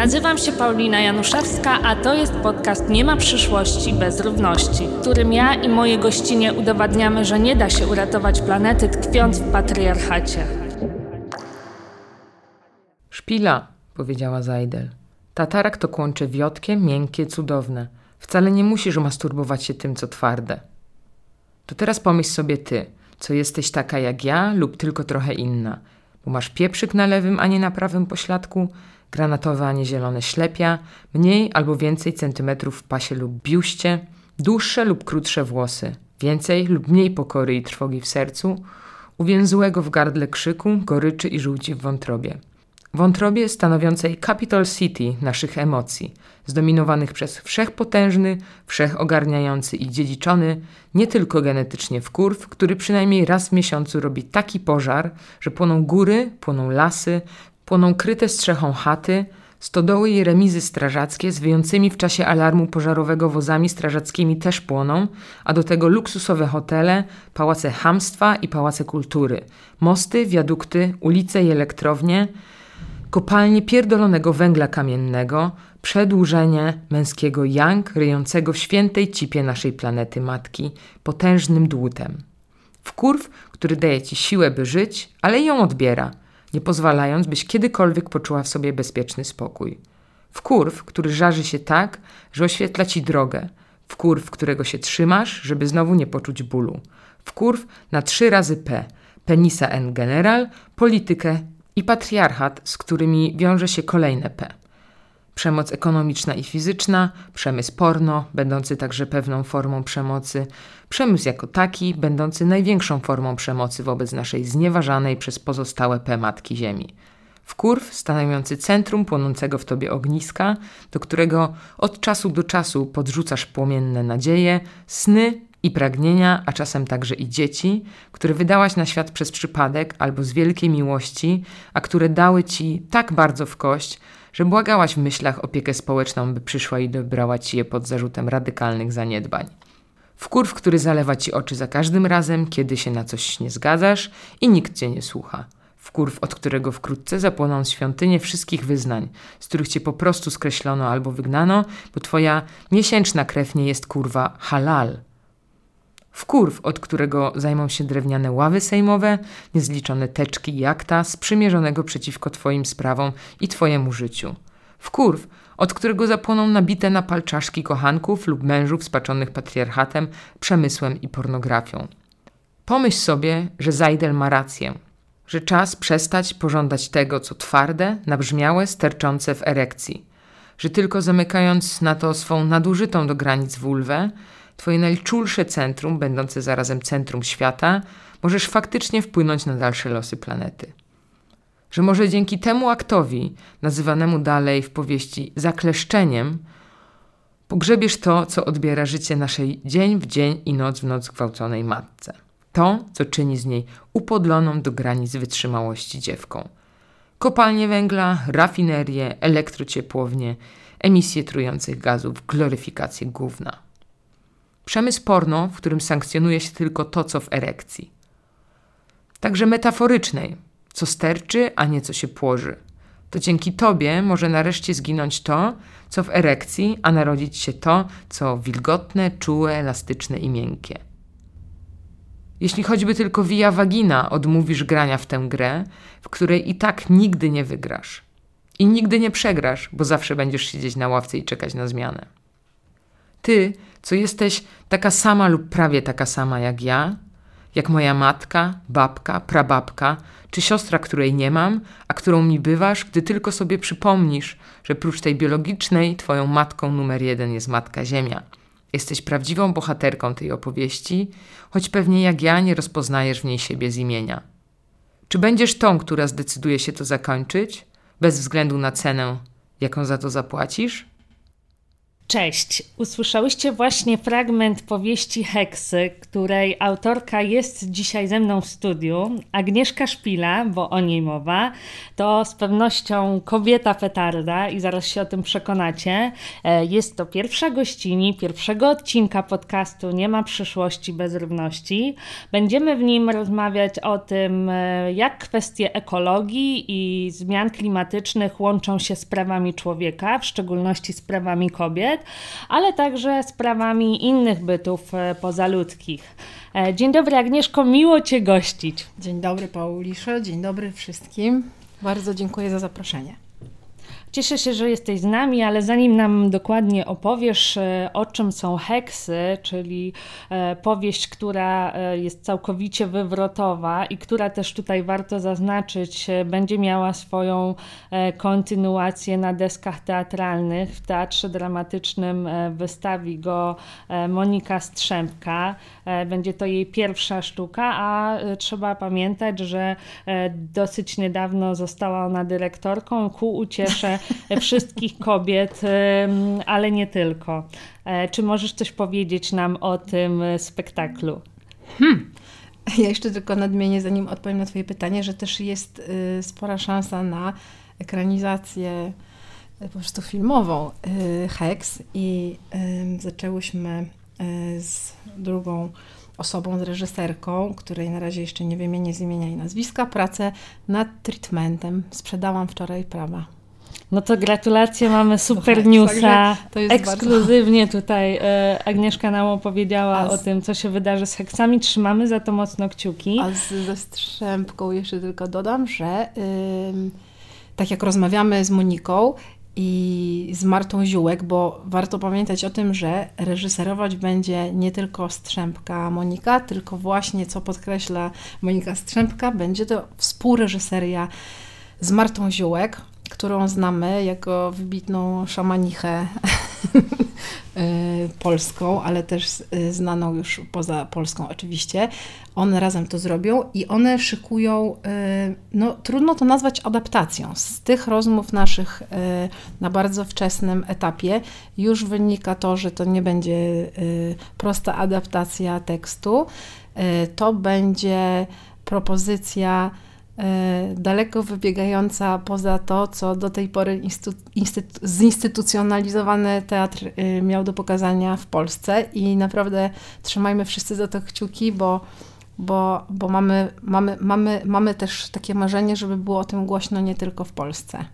Nazywam się Paulina Januszewska, a to jest podcast Nie ma przyszłości bez równości, w którym ja i moje gościnie udowadniamy, że nie da się uratować planety tkwiąc w patriarchacie. Szpila, powiedziała Zajdel. Tatarak to kłącze wiotkie, miękkie, cudowne. Wcale nie musisz masturbować się tym, co twarde. To teraz pomyśl sobie ty, co jesteś taka jak ja lub tylko trochę inna. Bo masz pieprzyk na lewym, a nie na prawym pośladku, granatowe, a nie zielone ślepia, mniej albo więcej centymetrów w pasie lub biuście, dłuższe lub krótsze włosy, więcej lub mniej pokory i trwogi w sercu, uwięzłego w gardle krzyku, goryczy i żółci w wątrobie. Wątrobie stanowiącej capital city naszych emocji, zdominowanych przez wszechpotężny, wszechogarniający i dziedziczony nie tylko genetycznie wkurw, który przynajmniej raz w miesiącu robi taki pożar, że płoną góry, płoną lasy, płoną kryte strzechą chaty, stodoły i remizy strażackie z wyjącymi w czasie alarmu pożarowego wozami strażackimi też płoną, a do tego luksusowe hotele, pałace hamstwa i pałace kultury, mosty, wiadukty, ulice i elektrownie, kopalnie pierdolonego węgla kamiennego, przedłużenie męskiego yang ryjącego w świętej cipie naszej planety matki potężnym dłutem. Wkurw, który daje ci siłę, by żyć, ale ją odbiera, nie pozwalając, byś kiedykolwiek poczuła w sobie bezpieczny spokój. Wkurw, który żarzy się tak, że oświetla ci drogę. Wkurw, którego się trzymasz, żeby znowu nie poczuć bólu. Wkurw na trzy razy P. Penisa en general, politykę i patriarchat, z którymi wiąże się kolejne P. Przemoc ekonomiczna i fizyczna, przemysł porno, będący także pewną formą przemocy, przemysł jako taki, będący największą formą przemocy wobec naszej znieważanej przez pozostałe P matki Ziemi. Wkurw stanowiący centrum płonącego w tobie ogniska, do którego od czasu do czasu podrzucasz płomienne nadzieje, sny i pragnienia, a czasem także i dzieci, które wydałaś na świat przez przypadek albo z wielkiej miłości, a które dały ci tak bardzo w kość, że błagałaś w myślach opiekę społeczną, by przyszła i dobrała ci je pod zarzutem radykalnych zaniedbań. Wkurw, który zalewa ci oczy za każdym razem, kiedy się na coś nie zgadzasz i nikt cię nie słucha. Wkurw, od którego wkrótce zapłoną świątynie wszystkich wyznań, z których cię po prostu skreślono albo wygnano, bo twoja miesięczna krew nie jest kurwa halal, Wkurw, od którego zajmą się drewniane ławy sejmowe, niezliczone teczki i akta sprzymierzonego przeciwko Twoim sprawom i Twojemu życiu. Wkurw, od którego zapłoną nabite na palczaszki kochanków lub mężów spaczonych patriarchatem, przemysłem i pornografią. Pomyśl sobie, że Zajdel ma rację, że czas przestać pożądać tego, co twarde, nabrzmiałe, sterczące w erekcji, że tylko zamykając na to swą nadużytą do granic wulwę, Twoje najczulsze centrum, będące zarazem centrum świata, możesz faktycznie wpłynąć na dalsze losy planety. Że może dzięki temu aktowi, nazywanemu dalej w powieści zakleszczeniem, pogrzebiesz to, co odbiera życie naszej dzień w dzień i noc w noc gwałconej matce. To, co czyni z niej upodloną do granic wytrzymałości dziewką. Kopalnie węgla, rafinerie, elektrociepłownie, emisje trujących gazów, gloryfikację gówna. Przemysł porno, w którym sankcjonuje się tylko to, co w erekcji. Także metaforycznej, co sterczy, a nie co się płoży. To dzięki tobie może nareszcie zginąć to, co w erekcji, a narodzić się to, co wilgotne, czułe, elastyczne i miękkie. Jeśli choćby tylko via vagina odmówisz grania w tę grę, w której i tak nigdy nie wygrasz. I nigdy nie przegrasz, bo zawsze będziesz siedzieć na ławce i czekać na zmianę. Ty co jesteś taka sama lub prawie taka sama jak ja, jak moja matka, babka, prababka, czy siostra, której nie mam, a którą mi bywasz, gdy tylko sobie przypomnisz, że prócz tej biologicznej, twoją matką numer jeden jest Matka Ziemia. Jesteś prawdziwą bohaterką tej opowieści, choć pewnie jak ja nie rozpoznajesz w niej siebie z imienia. Czy będziesz tą, która zdecyduje się to zakończyć, bez względu na cenę, jaką za to zapłacisz? Cześć. Usłyszałyście właśnie fragment powieści Heksy, której autorka jest dzisiaj ze mną w studiu. Agnieszka Szpila, bo o niej mowa, to z pewnością kobieta petarda i zaraz się o tym przekonacie. E, jest to pierwsza gościni pierwszego odcinka podcastu Nie ma przyszłości bez równości. Będziemy w nim rozmawiać o tym, e, jak kwestie ekologii i zmian klimatycznych łączą się z prawami człowieka, w szczególności z prawami kobiet ale także sprawami innych bytów e, pozaludzkich. E, dzień dobry Agnieszko, miło Cię gościć. Dzień dobry Pauliszo, dzień dobry wszystkim. Bardzo dziękuję za zaproszenie. Cieszę się, że jesteś z nami, ale zanim nam dokładnie opowiesz, e, o czym są heksy, czyli e, powieść, która e, jest całkowicie wywrotowa i która też tutaj warto zaznaczyć, będzie miała swoją kontynuację na deskach teatralnych. W Teatrze Dramatycznym wystawi go Monika Strzępka. Będzie to jej pierwsza sztuka, a trzeba pamiętać, że dosyć niedawno została ona dyrektorką ku uciesze wszystkich kobiet, ale nie tylko. E, czy możesz coś powiedzieć nam o tym spektaklu? Hmm. Ja jeszcze tylko nadmienię, zanim odpowiem na Twoje pytanie, że też jest y, spora szansa na ekranizację y, po prostu filmową y, Hex i zaczęłyśmy z drugą osobą, z reżyserką, której na razie jeszcze nie wymienię z imienia i nazwiska, pracę nad treatmentem. Sprzedałam wczoraj prawa. No to gratulacje, mamy super Słuchaj, newsa. Ekskluzywnie bardzo... tutaj e, Agnieszka nam opowiedziała z... o tym, co się wydarzy z heksami. Trzymamy za to mocno kciuki. A z, ze Strzępką jeszcze tylko dodam, że tak jak rozmawiamy z Moniką i z Martą Ziółek, bo warto pamiętać o tym, że reżyserować będzie nie tylko Strzępka Monika, tylko właśnie, co podkreśla Monika Strzępka, będzie to współreżyseria z Martą Ziółek, którą znamy jako wybitną szamanichę y, polską, ale też y, znaną już poza Polską oczywiście. One razem to zrobią i one szykują, y, no trudno to nazwać adaptacją. Z tych rozmów naszych na bardzo wczesnym etapie już wynika to, że to nie będzie prosta adaptacja tekstu. To będzie propozycja E, daleko wybiegająca poza to, co do tej pory zinstytucjonalizowany teatr e, miał do pokazania w Polsce i naprawdę trzymajmy wszyscy za to kciuki, bo, bo, bo mamy, mamy, mamy, mamy też takie marzenie, żeby było o tym głośno nie tylko w Polsce.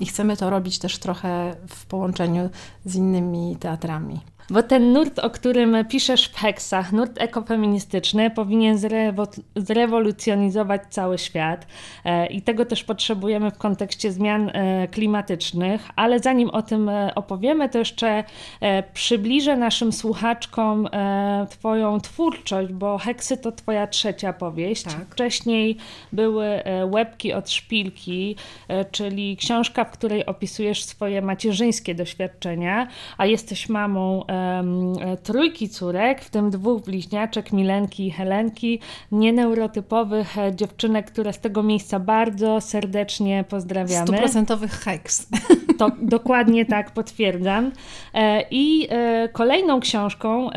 I chcemy to robić też trochę w połączeniu z innymi teatrami. Bo ten nurt, o którym piszesz w heksach, nurt ekofeministyczny, powinien zrewo zrewolucjonizować cały świat e, i tego też potrzebujemy w kontekście zmian e, klimatycznych. Ale zanim o tym e, opowiemy, to jeszcze przybliżę naszym słuchaczkom Twoją twórczość, bo heksy to Twoja trzecia powieść. Tak. Wcześniej były Łebki od szpilki, czyli książka, w której opisujesz swoje macierzyńskie doświadczenia, a jesteś mamą trójki córek, w tym dwóch bliźniaczek, Milenki i Helenki, nieneurotypowych e, dziewczynek, które z tego miejsca bardzo serdecznie pozdrawiamy. Stuprocentowych heks. To dokładnie tak potwierdzam. E, I kolejną książką,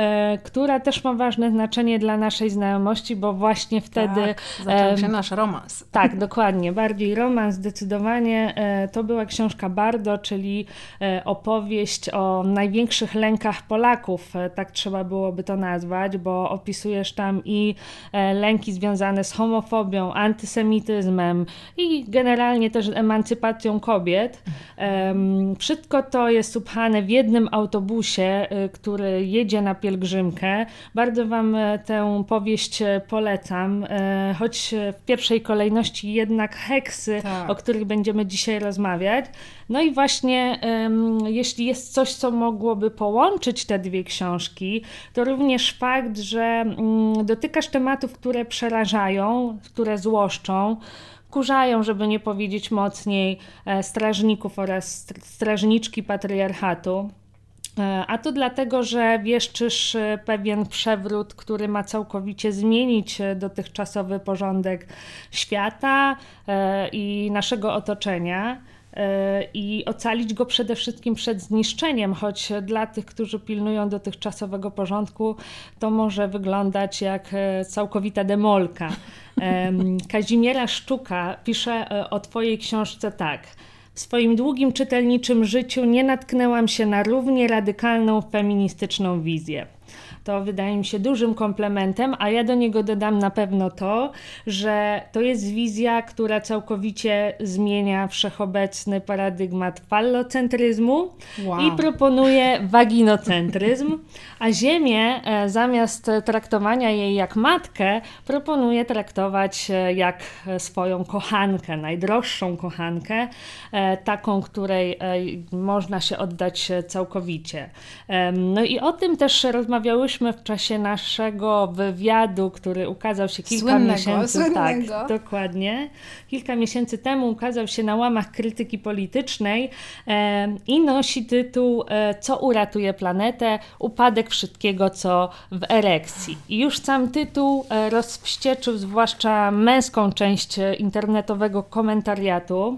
która też ma ważne znaczenie dla naszej znajomości, bo właśnie wtedy... Tak, zaczął się nasz romans. Tak, dokładnie. Bardziej romans, zdecydowanie. To była książka Bardo, czyli opowieść o największych lękach Polaków, e, tak trzeba byłoby to nazwać, bo opisujesz tam i e, lęki związane z homofobią, antysemityzmem i generalnie też emancypacją kobiet. Wszystko to jest upchane w jednym autobusie, e, który jedzie na pielgrzymkę. Bardzo Wam tę powieść polecam, choć w pierwszej kolejności jednak heksy, tak. o których będziemy dzisiaj rozmawiać. No i właśnie jeśli jest coś, co mogłoby połączyć te dwie książki, to również fakt, że mm, dotykasz tematów, które przerażają, które złoszczą, kurzają, żeby nie powiedzieć mocniej, e, strażników oraz strażniczki patriarchatu. E, a to dlatego, że wieszczysz e, pewien przewrót, który ma całkowicie zmienić dotychczasowy porządek świata i naszego otoczenia. I ocalić go przede wszystkim przed zniszczeniem, choć dla tych, którzy pilnują dotychczasowego porządku, to może wyglądać jak całkowita demolka. Kazimiera Szczuka pisze o Twojej książce tak. W swoim długim czytelniczym życiu nie natknęłam się na równie radykalną feministyczną wizję to wydaje mi się dużym komplementem, a ja do niego dodam na pewno to, że to jest wizja, która całkowicie zmienia wszechobecny paradygmat fallocentryzmu wow. i proponuje waginocentryzm, a Ziemię e, zamiast traktowania jej jak matkę, proponuje traktować e, jak swoją kochankę, najdroższą kochankę, e, taką, której można się oddać całkowicie. No i o tym też rozmawiałyśmy w czasie naszego wywiadu, który ukazał się kilka słynnego, miesięcy słynnego. tak, dokładnie. Kilka miesięcy temu ukazał się na łamach krytyki politycznej e, i nosi tytuł e, Co uratuje planetę? Upadek wszystkiego, co w erekcji. I już sam tytuł e, rozwścieczył zwłaszcza męską część internetowego komentariatu.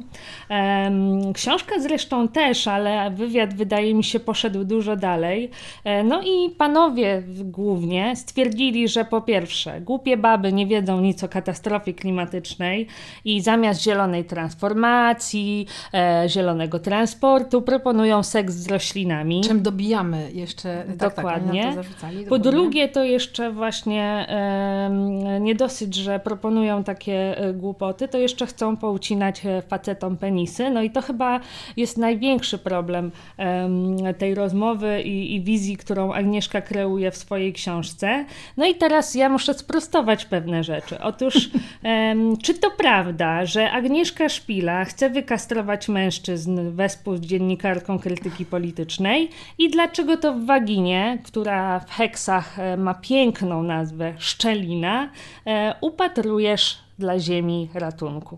E, książka zresztą też, ale wywiad wydaje mi się poszedł dużo dalej. E, no i panowie głównie stwierdzili, że po pierwsze, głupie baby nie wiedzą nic o katastrofie klimatycznej i zamiast zielonej transformacji, e, zielonego transportu proponują seks z roślinami. Czym dobijamy jeszcze. Dokładnie. Tak, tak, po dokładnie. drugie, to jeszcze właśnie e, nie dosyć, że proponują takie e, głupoty, to jeszcze chcą poucinać e, facetom penisy. No i to chyba jest największy problem e, tej rozmowy i, i wizji, którą Agnieszka kreuje w swojej książce. No i teraz ja muszę sprostować pewne rzeczy. Otóż, czy to prawda, że Agnieszka Szpila chce wykastrować mężczyzn wespół z dziennikarką krytyki politycznej i dlaczego to w Waginie, która w heksach e, ma piękną nazwę Szczelina, e, upatrujesz dla Ziemi ratunku?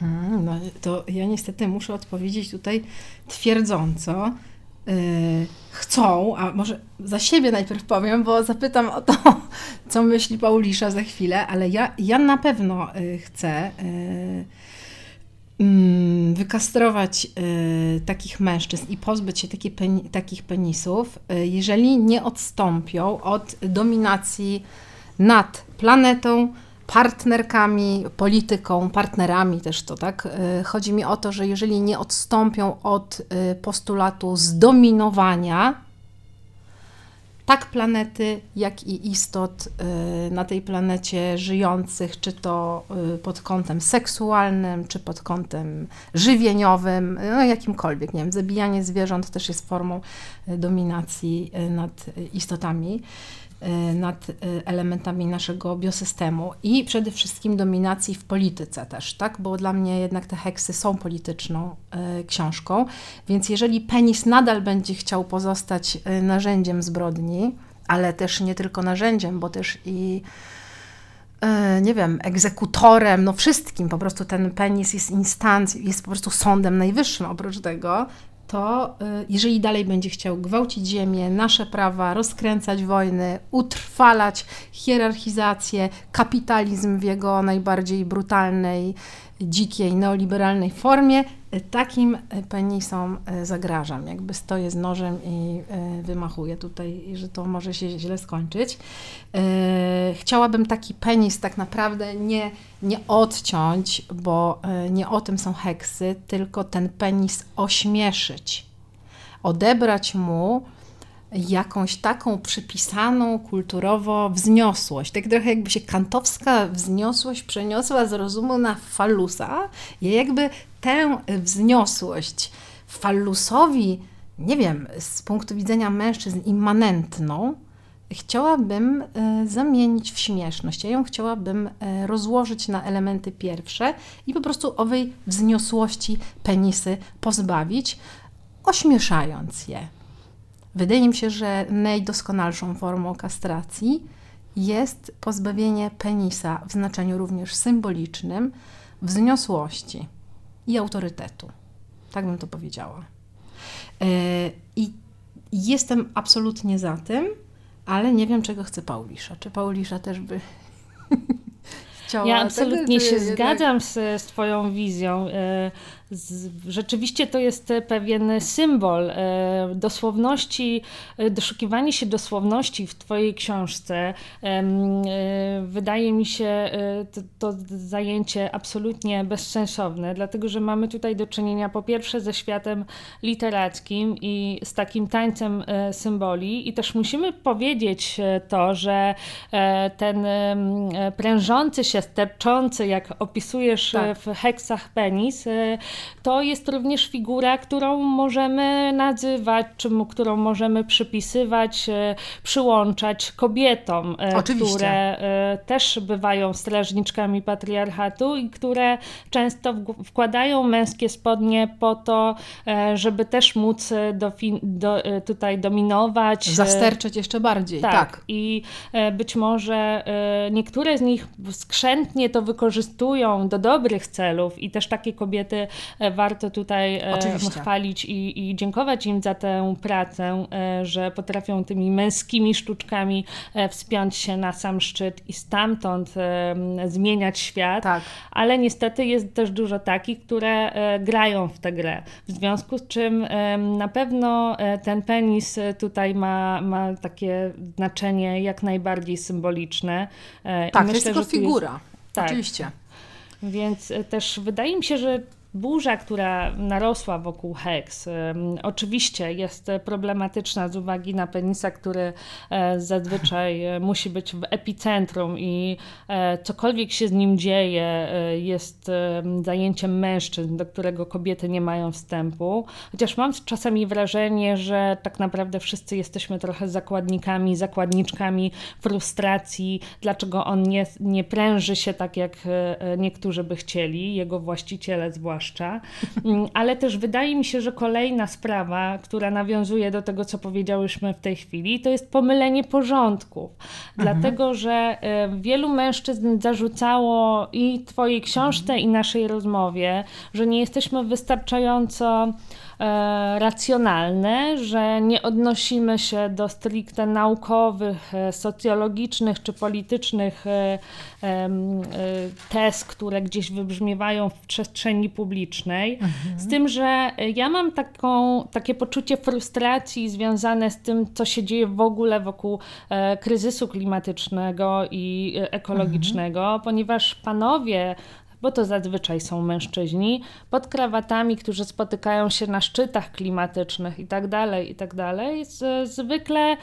Hmm, no to ja niestety muszę odpowiedzieć tutaj twierdząco, chcą, a może za siebie najpierw powiem, bo zapytam o to, co myśli Paulisza za chwilę, ale ja, ja na pewno y, chcę y, mm, wykastrować takich mężczyzn i pozbyć się taki takich penisów, jeżeli nie odstąpią od dominacji nad planetą, partnerkami, polityką, partnerami też to, tak? Y, chodzi mi o to, że jeżeli nie odstąpią od y, postulatu zdominowania tak planety, jak i istot y, na tej planecie żyjących, czy to pod kątem seksualnym, czy pod kątem żywieniowym, no jakimkolwiek, nie wiem, zabijanie zwierząt też jest formą dominacji nad istotami. Y, nad y, elementami naszego biosystemu i przede wszystkim dominacji w polityce też, tak? Bo dla mnie jednak te heksy są polityczną y, książką, więc jeżeli penis nadal będzie chciał pozostać narzędziem zbrodni, ale też nie tylko narzędziem, bo też i nie wiem, egzekutorem, no wszystkim, po prostu ten penis jest instancją, jest po prostu sądem najwyższym oprócz tego, to y, jeżeli dalej będzie chciał gwałcić ziemię, nasze prawa, rozkręcać wojny, utrwalać hierarchizację, kapitalizm w jego najbardziej brutalnej, dzikiej, neoliberalnej formie, takim penisom y, zagrażam. Jakby stoję z nożem i wymachuję tutaj, że to może się źle skończyć. Chciałabym taki penis tak naprawdę nie, nie odciąć, bo nie o tym są heksy, tylko ten penis ośmieszyć. Odebrać mu jakąś taką przypisaną kulturowo wzniosłość. Tak trochę jakby się kantowska wzniosłość przeniosła z rozumu na falusa. Ja jakby tę wzniosłość falusowi, nie wiem, z punktu widzenia mężczyzn immanentną, chciałabym e, zamienić w śmieszność. Ja ją chciałabym e, rozłożyć na elementy pierwsze i po prostu owej wzniosłości penisy pozbawić, ośmieszając je. Wydaje mi się, że najdoskonalszą formą kastracji jest pozbawienie penisa w znaczeniu również symbolicznym wzniosłości i autorytetu. Tak bym to powiedziała. E, I jestem absolutnie za tym, ale nie wiem, czego chce Paulisza. Czy Paulisza też by chciała. Ja absolutnie tego, się jednak... zgadzam z, z Twoją wizją. Rzeczywiście to jest pewien symbol e, dosłowności, e, doszukiwanie się dosłowności w Twojej książce. E, wydaje mi się to, to zajęcie absolutnie bezsensowne, dlatego że mamy tutaj do czynienia po pierwsze ze światem literackim i z takim tańcem symboli, i też musimy powiedzieć to, że ten prężący się, sterczący, jak opisujesz tak. w heksach penis, to jest również figura, którą możemy nazywać, czy którą możemy przypisywać, e, przyłączać kobietom, e, Oczywiście. które e, też bywają strażniczkami patriarchatu i które często wkładają męskie spodnie po to, żeby też móc do, do, tutaj dominować. Zasterczeć jeszcze bardziej. Tak. tak. I być może niektóre z nich skrzętnie to wykorzystują do dobrych celów i też takie kobiety warto tutaj e, Oczywiście. chwalić i, i dziękować im za tę pracę, e, że potrafią tymi męskimi sztuczkami wspiąć się na sam szczyt i stamtąd zmieniać świat. Tak. Ale niestety jest też dużo takich, które grają w tę grę. W związku z czym na pewno ten penis tutaj ma, ma takie znaczenie jak najbardziej symboliczne. Tak, myślę, to jest tylko figura. Jest... Tak. Oczywiście. Więc też wydaje mi się, że burza, która narosła wokół Hex, oczywiście jest problematyczna z uwagi na penisa, który e, zazwyczaj e, musi być w epicentrum i e, cokolwiek się z nim dzieje jest zajęciem mężczyzn, do którego kobiety nie mają wstępu. Chociaż mam czasami wrażenie, że tak naprawdę wszyscy jesteśmy trochę zakładnikami, zakładniczkami frustracji, dlaczego on nie, nie pręży się tak, jak niektórzy by chcieli, jego właściciele zwłaszcza zwłaszcza, mm, ale też wydaje mi się, że kolejna sprawa, która nawiązuje do tego, co powiedziałyśmy w tej chwili, to jest pomylenie porządków. Mhm. Dlatego, że e, wielu mężczyzn zarzucało i Twojej książce, mhm. i naszej rozmowie, że nie jesteśmy wystarczająco racjonalne, że nie odnosimy się do stricte naukowych, e, socjologicznych czy politycznych e, tez, które gdzieś wybrzmiewają w przestrzeni publicznej. Mhm. Z tym, że ja mam taką, takie poczucie frustracji związane z tym, co się dzieje w ogóle wokół kryzysu klimatycznego i ekologicznego, mhm. ponieważ panowie bo to zazwyczaj są mężczyźni, pod krawatami, którzy spotykają się na szczytach klimatycznych i tak dalej, i tak dalej, zwykle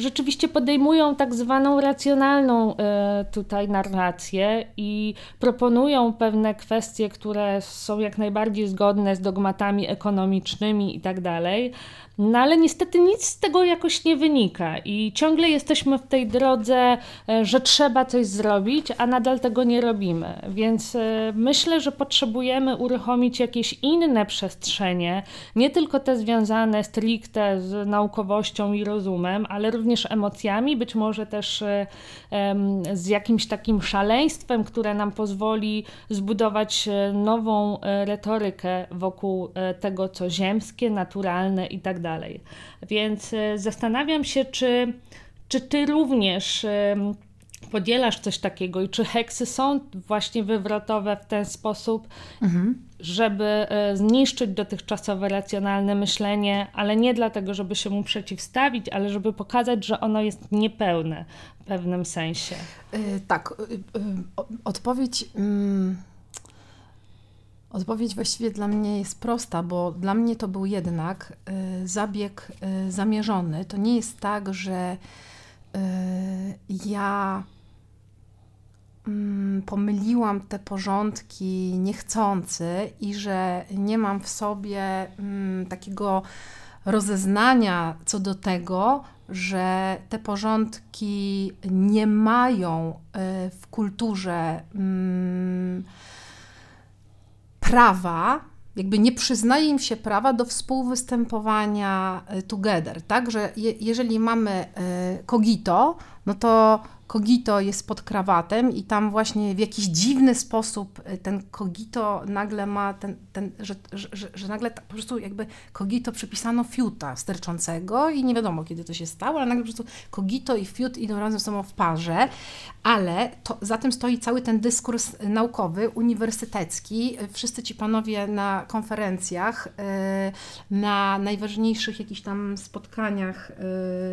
rzeczywiście podejmują tak zwaną racjonalną e, tutaj narrację i proponują pewne kwestie, które są jak najbardziej zgodne z dogmatami ekonomicznymi i tak dalej, no ale niestety nic z tego jakoś nie wynika i ciągle jesteśmy w tej drodze, e, że trzeba coś zrobić, a nadal tego nie robimy. Więc e, myślę, że potrzebujemy uruchomić jakieś inne przestrzenie, nie tylko te związane stricte z naukowością i rozumem, ale również emocjami, być może też e, z jakimś takim szaleństwem, które nam pozwoli zbudować nową retorykę wokół tego, co ziemskie, naturalne i tak dalej. Więc e, zastanawiam się, czy, czy ty również podzielasz coś takiego i czy heksy są właśnie wywrotowe w ten sposób, mhm. żeby e, zniszczyć dotychczasowe racjonalne myślenie, ale nie dlatego, żeby się mu przeciwstawić, ale żeby pokazać, że ono jest niepełne w pewnym sensie. Yy, tak, yy, yy, odpowiedź mm, Odpowiedź właściwie dla mnie jest prosta, bo dla mnie to był jednak zabieg zamierzony. To nie jest tak, że ja mm, pomyliłam te porządki niechcący i że nie mam w sobie mm, takiego rozeznania co do tego, że te porządki nie mają w kulturze mm, prawa, jakby nie przyznaje im się prawa do współwystępowania e, together, tak? Że je, jeżeli mamy kogito, no to Kogito jest pod krawatem i tam właśnie w jakiś dziwny sposób ten Kogito nagle ma ten, ten że, że, że, że nagle po prostu jakby Kogito przypisano fiuta sterczącego i nie wiadomo kiedy to się stało, ale nagle po prostu Kogito i fiut idą razem ze sobą w parze, ale to, za tym stoi cały ten dyskurs naukowy, uniwersytecki. Wszyscy ci panowie na konferencjach, na najważniejszych jakichś tam spotkaniach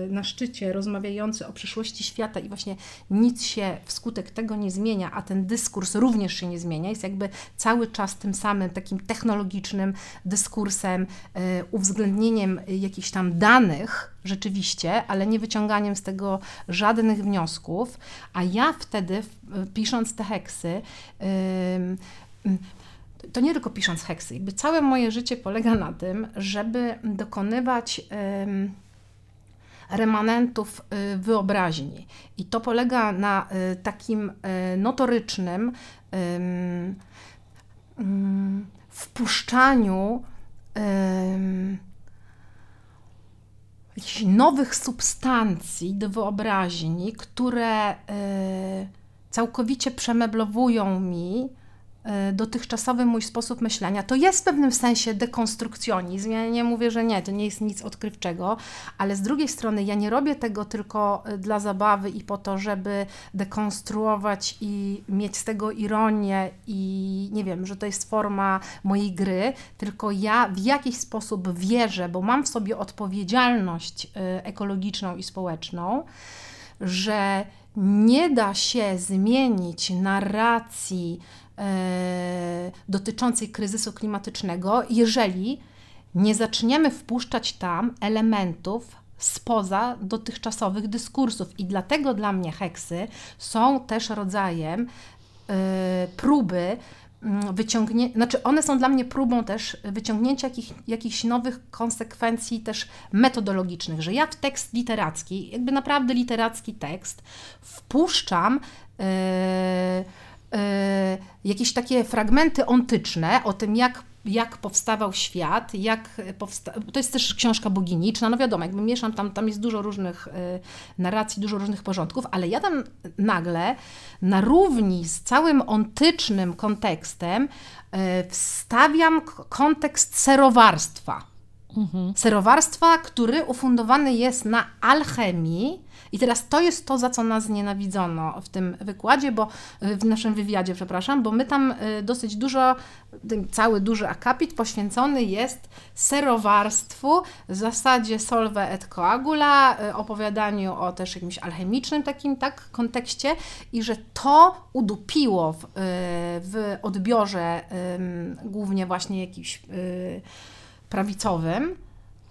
na szczycie rozmawiający o przyszłości świata i właśnie nic się wskutek tego nie zmienia, a ten dyskurs również się nie zmienia, jest jakby cały czas tym samym takim technologicznym dyskursem, e, uwzględnieniem jakichś tam danych rzeczywiście, ale nie wyciąganiem z tego żadnych wniosków, a ja wtedy pisząc te heksy, to nie tylko pisząc heksy, jakby całe moje życie polega na tym, żeby dokonywać remanentów y, wyobraźni. I to polega na y, takim y, notorycznym wpuszczaniu jakichś nowych substancji do wyobraźni, które całkowicie przemeblowują mi dotychczasowy mój sposób myślenia. To jest w pewnym sensie dekonstrukcjonizm. Ja nie mówię, że nie, to nie jest nic odkrywczego, ale z drugiej strony ja nie robię tego tylko e, dla zabawy i po to, żeby dekonstruować i mieć z tego ironię i nie wiem, że to jest forma mojej gry, tylko ja w jakiś sposób wierzę, bo mam w sobie odpowiedzialność e, ekologiczną i społeczną, że nie da się zmienić narracji E, dotyczącej kryzysu klimatycznego, jeżeli nie zaczniemy wpuszczać tam elementów spoza dotychczasowych dyskursów. I dlatego dla mnie heksy są też rodzajem e, próby mm, wyciągnięcia, znaczy one są dla mnie próbą też wyciągnięcia jakich, jakichś nowych konsekwencji też metodologicznych, że ja w tekst literacki, jakby naprawdę literacki tekst, wpuszczam yy, E, jakieś takie fragmenty ontyczne o tym, jak jak powstawał świat, jak powsta... to jest też książka boginiczna, no wiadomo, jakby mieszam tam, tam jest dużo różnych y, narracji, dużo różnych porządków, ale ja tam nagle na równi z całym ontycznym kontekstem y, wstawiam kontekst serowarstwa. Mhm. Serowarstwa, który ufundowany jest na alchemii, i teraz to jest to, za co nas nienawidzono w tym wykładzie, bo w naszym wywiadzie, przepraszam, bo my tam y, dosyć dużo, cały duży akapit poświęcony jest serowarstwu, zasadzie solve et coagula, y, opowiadaniu o też jakimś alchemicznym takim tak kontekście i że to udupiło w, w odbiorze głównie właśnie jakimś prawicowym,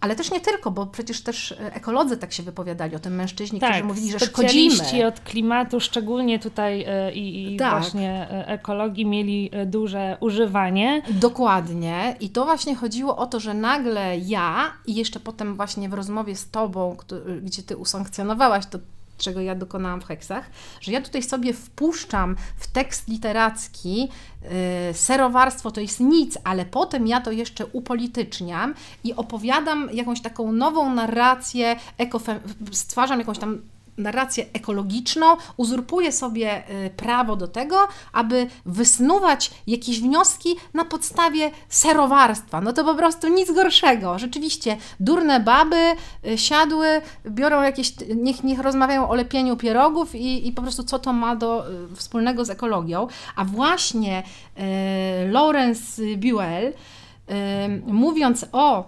ale też nie tylko, bo przecież też e, ekolodzy tak się wypowiadali o tym mężczyźni, tak, którzy mówili, że szkodzimy. od klimatu, szczególnie tutaj e, i, i tak. właśnie e, ekologii mieli duże używanie. Dokładnie. I to właśnie chodziło o to, że nagle ja i jeszcze potem właśnie w rozmowie z Tobą, gdzie Ty usankcjonowałaś to czego ja dokonałam w heksach, że ja tutaj sobie wpuszczam w tekst literacki yy, serowarstwo to jest nic, ale potem ja to jeszcze upolityczniam i opowiadam jakąś taką nową narrację, ekofem- stwarzam jakąś tam narrację ekologiczną, uzurpuje sobie y, prawo do tego, aby wysnuwać jakieś wnioski na podstawie serowarstwa. No to po prostu nic gorszego. Rzeczywiście, durne baby y, siadły, biorą jakieś, niech, niech rozmawiają o lepieniu pierogów i, i po prostu co to ma do y, wspólnego z ekologią. A właśnie Lawrence Buell, mówiąc o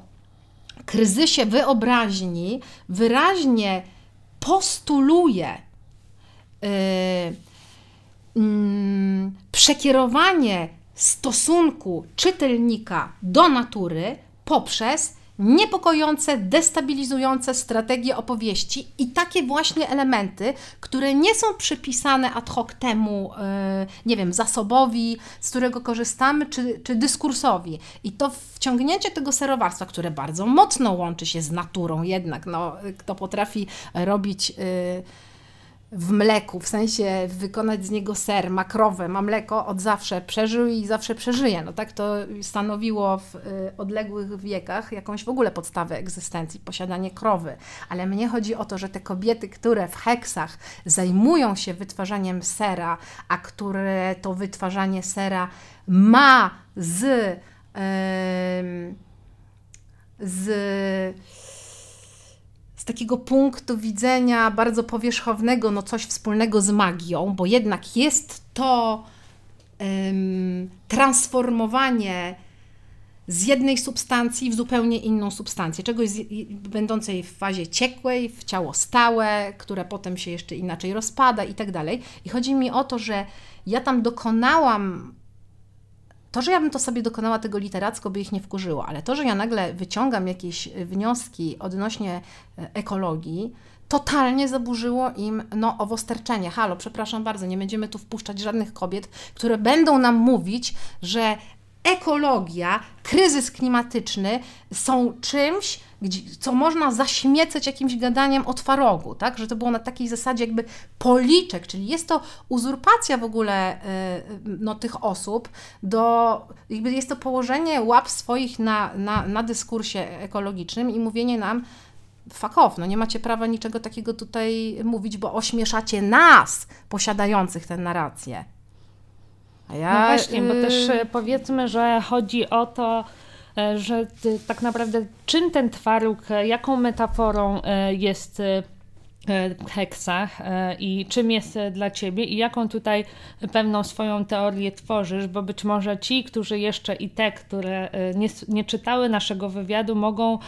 kryzysie wyobraźni, wyraźnie postuluje yy, yy, przekierowanie stosunku czytelnika do natury poprzez niepokojące, destabilizujące strategie opowieści i takie właśnie elementy, które nie są przypisane ad hoc temu, e, nie wiem, zasobowi, z którego korzystamy, czy, czy dyskursowi. I to wciągnięcie tego serowarstwa, które bardzo mocno łączy się z naturą jednak, no, kto potrafi robić w mleku, w sensie wykonać z niego ser, ma krowę, ma mleko, od zawsze przeżył i zawsze przeżyje. No tak to stanowiło w y, odległych wiekach jakąś w ogóle podstawę egzystencji, posiadanie krowy. Ale mnie chodzi o to, że te kobiety, które w heksach zajmują się wytwarzaniem sera, a które to wytwarzanie sera ma z, yy, z takiego punktu widzenia bardzo powierzchownego, no coś wspólnego z magią, bo jednak jest to um, transformowanie z jednej substancji w zupełnie inną substancję, czegoś z, będącej w fazie ciekłej, w ciało stałe, które potem się jeszcze inaczej rozpada i tak dalej. I chodzi mi o to, że ja tam dokonałam to, że ja bym to sobie dokonała tego literacko, by ich nie wkurzyło, ale to, że ja nagle wyciągam jakieś wnioski odnośnie e, ekologii, totalnie zaburzyło im no, owosterczenie. Halo, przepraszam bardzo, nie będziemy tu wpuszczać żadnych kobiet, które będą nam mówić, że ekologia, kryzys klimatyczny są czymś, co można zaśmiecać jakimś gadaniem o twarogu, tak? Że to było na takiej zasadzie jakby policzek, czyli jest to uzurpacja w ogóle y, no, tych osób, do, jakby jest to położenie łap swoich na, na, na dyskursie ekologicznym i mówienie nam, fuck off, no nie macie prawa niczego takiego tutaj mówić, bo ośmieszacie nas, posiadających tę narrację. A ja, no właśnie, bo też y, powiedzmy, że chodzi o to, e, że tak naprawdę czym ten twaróg, e, jaką metaforą e, jest heksach i czym jest dla Ciebie i jaką tutaj pewną swoją teorię tworzysz, bo być może ci, którzy jeszcze i te, które nie, nie czytały naszego wywiadu, mogą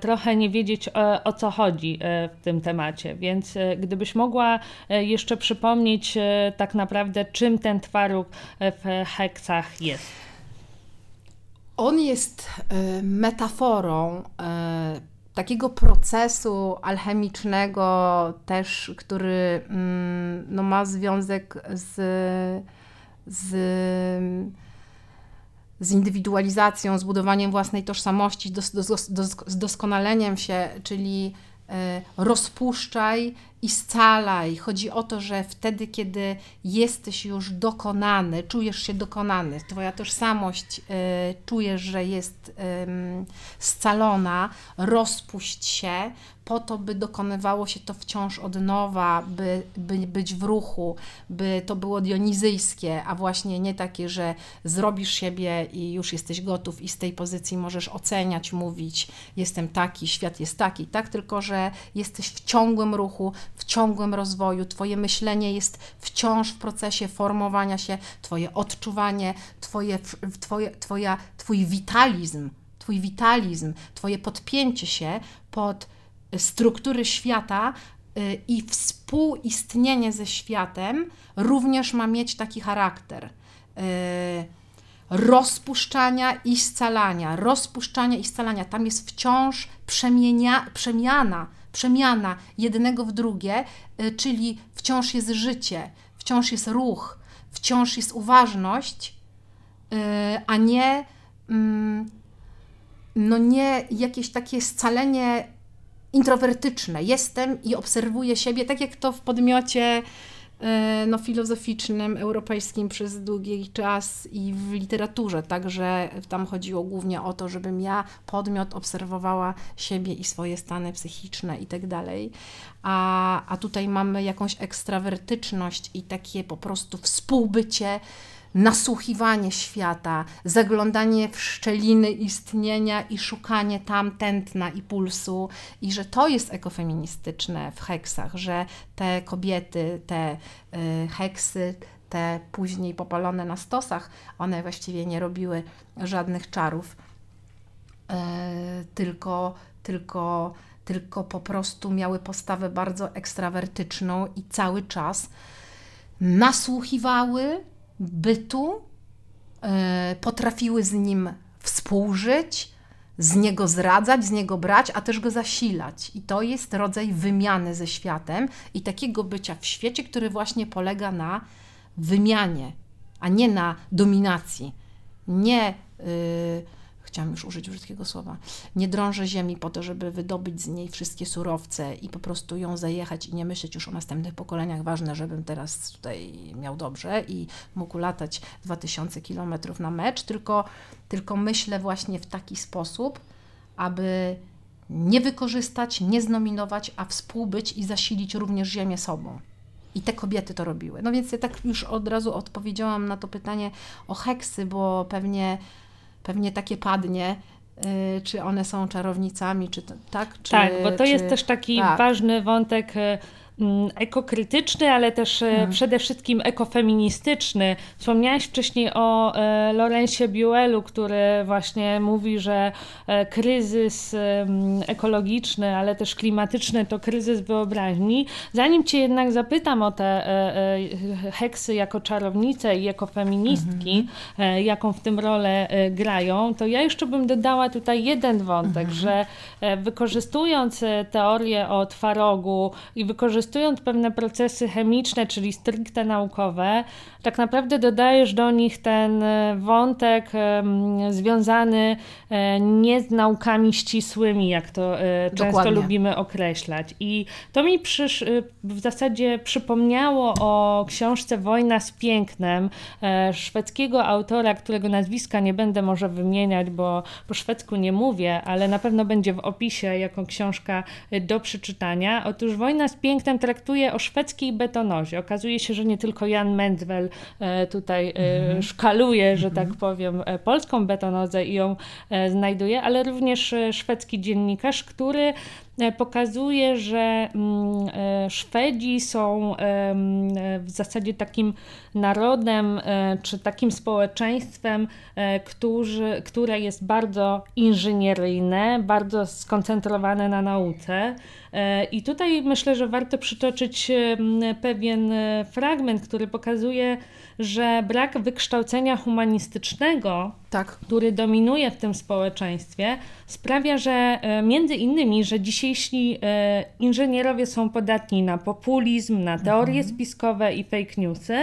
trochę nie wiedzieć o, o co chodzi w tym temacie, więc gdybyś mogła jeszcze przypomnieć tak naprawdę czym ten twaróg w heksach jest. On jest metaforą takiego procesu alchemicznego też, który mm, no, ma związek z, z, z indywidualizacją, z budowaniem własnej tożsamości, z doskonaleniem się, czyli e, rozpuszczaj i scalaj. Chodzi o to, że wtedy, kiedy jesteś już dokonany, czujesz się dokonany, twoja tożsamość y, czujesz, że jest y, scalona, rozpuść się, po to, by dokonywało się to wciąż od nowa, by, by być w ruchu, by to było dionizyjskie, a właśnie nie takie, że zrobisz siebie i już jesteś gotów i z tej pozycji możesz oceniać, mówić, jestem taki, świat jest taki, tak? Tylko, że jesteś w ciągłym ruchu, w ciągłym rozwoju, Twoje myślenie jest wciąż w procesie formowania się, Twoje odczuwanie, twoje, twoje, twoja, Twój witalizm, Twój witalizm, Twoje podpięcie się pod struktury świata y, i współistnienie ze światem również ma mieć taki charakter y, rozpuszczania i scalania, rozpuszczania i scalania. Tam jest wciąż przemienia, przemiana przemiana jednego w drugie, y, czyli wciąż jest życie, wciąż jest ruch, wciąż jest uważność, y, a nie, mm, no nie jakieś takie scalenie introwertyczne. Jestem i obserwuję siebie, tak jak to w podmiocie no, filozoficznym, europejskim przez długi czas i w literaturze. Także tam chodziło głównie o to, żebym ja, podmiot, obserwowała siebie i swoje stany psychiczne i tak dalej. A, a tutaj mamy jakąś ekstrawertyczność i takie po prostu współbycie nasłuchiwanie świata, zaglądanie w szczeliny istnienia i szukanie tam tętna i pulsu, i że to jest ekofeministyczne w heksach, że te kobiety, te y, heksy, te później popalone na stosach, one właściwie nie robiły żadnych czarów, y, tylko, tylko, tylko po prostu miały postawę bardzo ekstrawertyczną i cały czas nasłuchiwały bytu, e, potrafiły z nim współżyć, z niego zradzać, z niego brać, a też go zasilać. I to jest rodzaj wymiany ze światem i takiego bycia w świecie, który właśnie polega na wymianie, a nie na dominacji. Nie yy, chciałam już użyć brzydkiego słowa, nie drążę ziemi po to, żeby wydobyć z niej wszystkie surowce i po prostu ją zajechać i nie myśleć już o następnych pokoleniach. Ważne, żebym teraz tutaj miał dobrze i mógł latać 2000 kilometrów na mecz, tylko, tylko myślę właśnie w taki sposób, aby nie wykorzystać, nie znominować, a współbyć i zasilić również ziemię sobą. I te kobiety to robiły. No więc ja tak już od razu odpowiedziałam na to pytanie o heksy, bo pewnie, pewnie takie padnie. Yy, czy one są czarownicami, czy tak? Czy, tak, bo to czy, jest też taki tak. ważny wątek y, ekokrytyczny, ale też hmm. przede wszystkim ekofeministyczny. Wspomniałaś wcześniej o e, Lorencie Buelu, który właśnie mówi, że e, kryzys ekologiczny, ale też klimatyczny to kryzys wyobraźni. Zanim Cię jednak zapytam o te heksy jako czarownice i ekofeministki, hmm. jaką w tym rolę grają, to ja jeszcze bym dodała tutaj jeden wątek, hmm. że wykorzystując teorię o twarogu i wykorzystując wykorzystując pewne procesy chemiczne, czyli stricte naukowe, tak naprawdę dodajesz do nich ten e, wątek związany e, nie z naukami ścisłymi, jak to e, często lubimy określać. I to mi przysz, w zasadzie przypomniało o książce Wojna z pięknem szwedzkiego autora, którego nazwiska nie będę może wymieniać, bo po szwedzku nie mówię, ale na pewno będzie w opisie jako książka do przeczytania. Otóż Wojna z pięknem traktuje o szwedzkiej betonozie. Okazuje się, że nie tylko Jan Mendwell e, tutaj mm. szkaluje, że tak mhm. powiem, e, polską betonozę i ją znajduje, ale również szwedzki dziennikarz, który pokazuje, że mm, Szwedzi są w zasadzie takim narodem czy takim społeczeństwem, którzy, które jest bardzo inżynieryjne, bardzo skoncentrowane na nauce. E, I tutaj myślę, że warto przytoczyć pewien e, fragment, który pokazuje, że brak wykształcenia humanistycznego, tak. który dominuje w tym społeczeństwie, sprawia, że e, między innymi, że dzisiejsi inżynierowie są podatni na populizm, na teorie mhm. spiskowe i fake newsy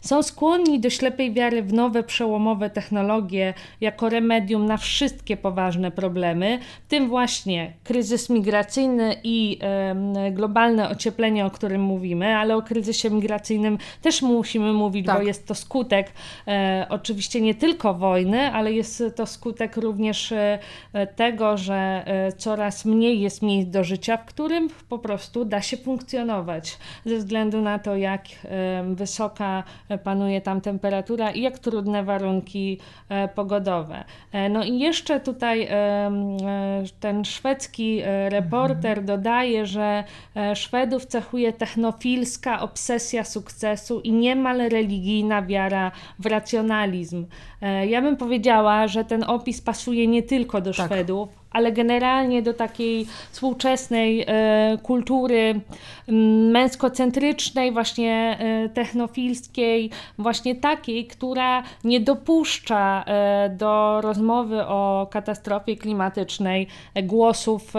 są skłonni do ślepej wiary w nowe, przełomowe technologie jako remedium na wszystkie poważne problemy, w tym właśnie kryzys migracyjny i e, globalne ocieplenie, o którym mówimy, ale o kryzysie migracyjnym też musimy mówić, tak. bo jest to skutek e, oczywiście nie tylko wojny, ale jest to skutek również e, tego, że e, coraz mniej jest miejsc do życia, w którym po prostu da się funkcjonować ze względu na to, jak wysoka panuje tam temperatura i jak trudne warunki pogodowe. No i jeszcze tutaj ten szwedzki reporter mhm. dodaje, że Szwedów cechuje technofilska obsesja sukcesu i niemal religijna wiara w racjonalizm. Ja bym powiedziała, że ten opis pasuje nie tylko do tak. Szwedów, ale generalnie do takiej współczesnej e, kultury męskocentrycznej, właśnie e, technofilskiej, właśnie takiej, która nie dopuszcza e, do rozmowy o katastrofie klimatycznej głosów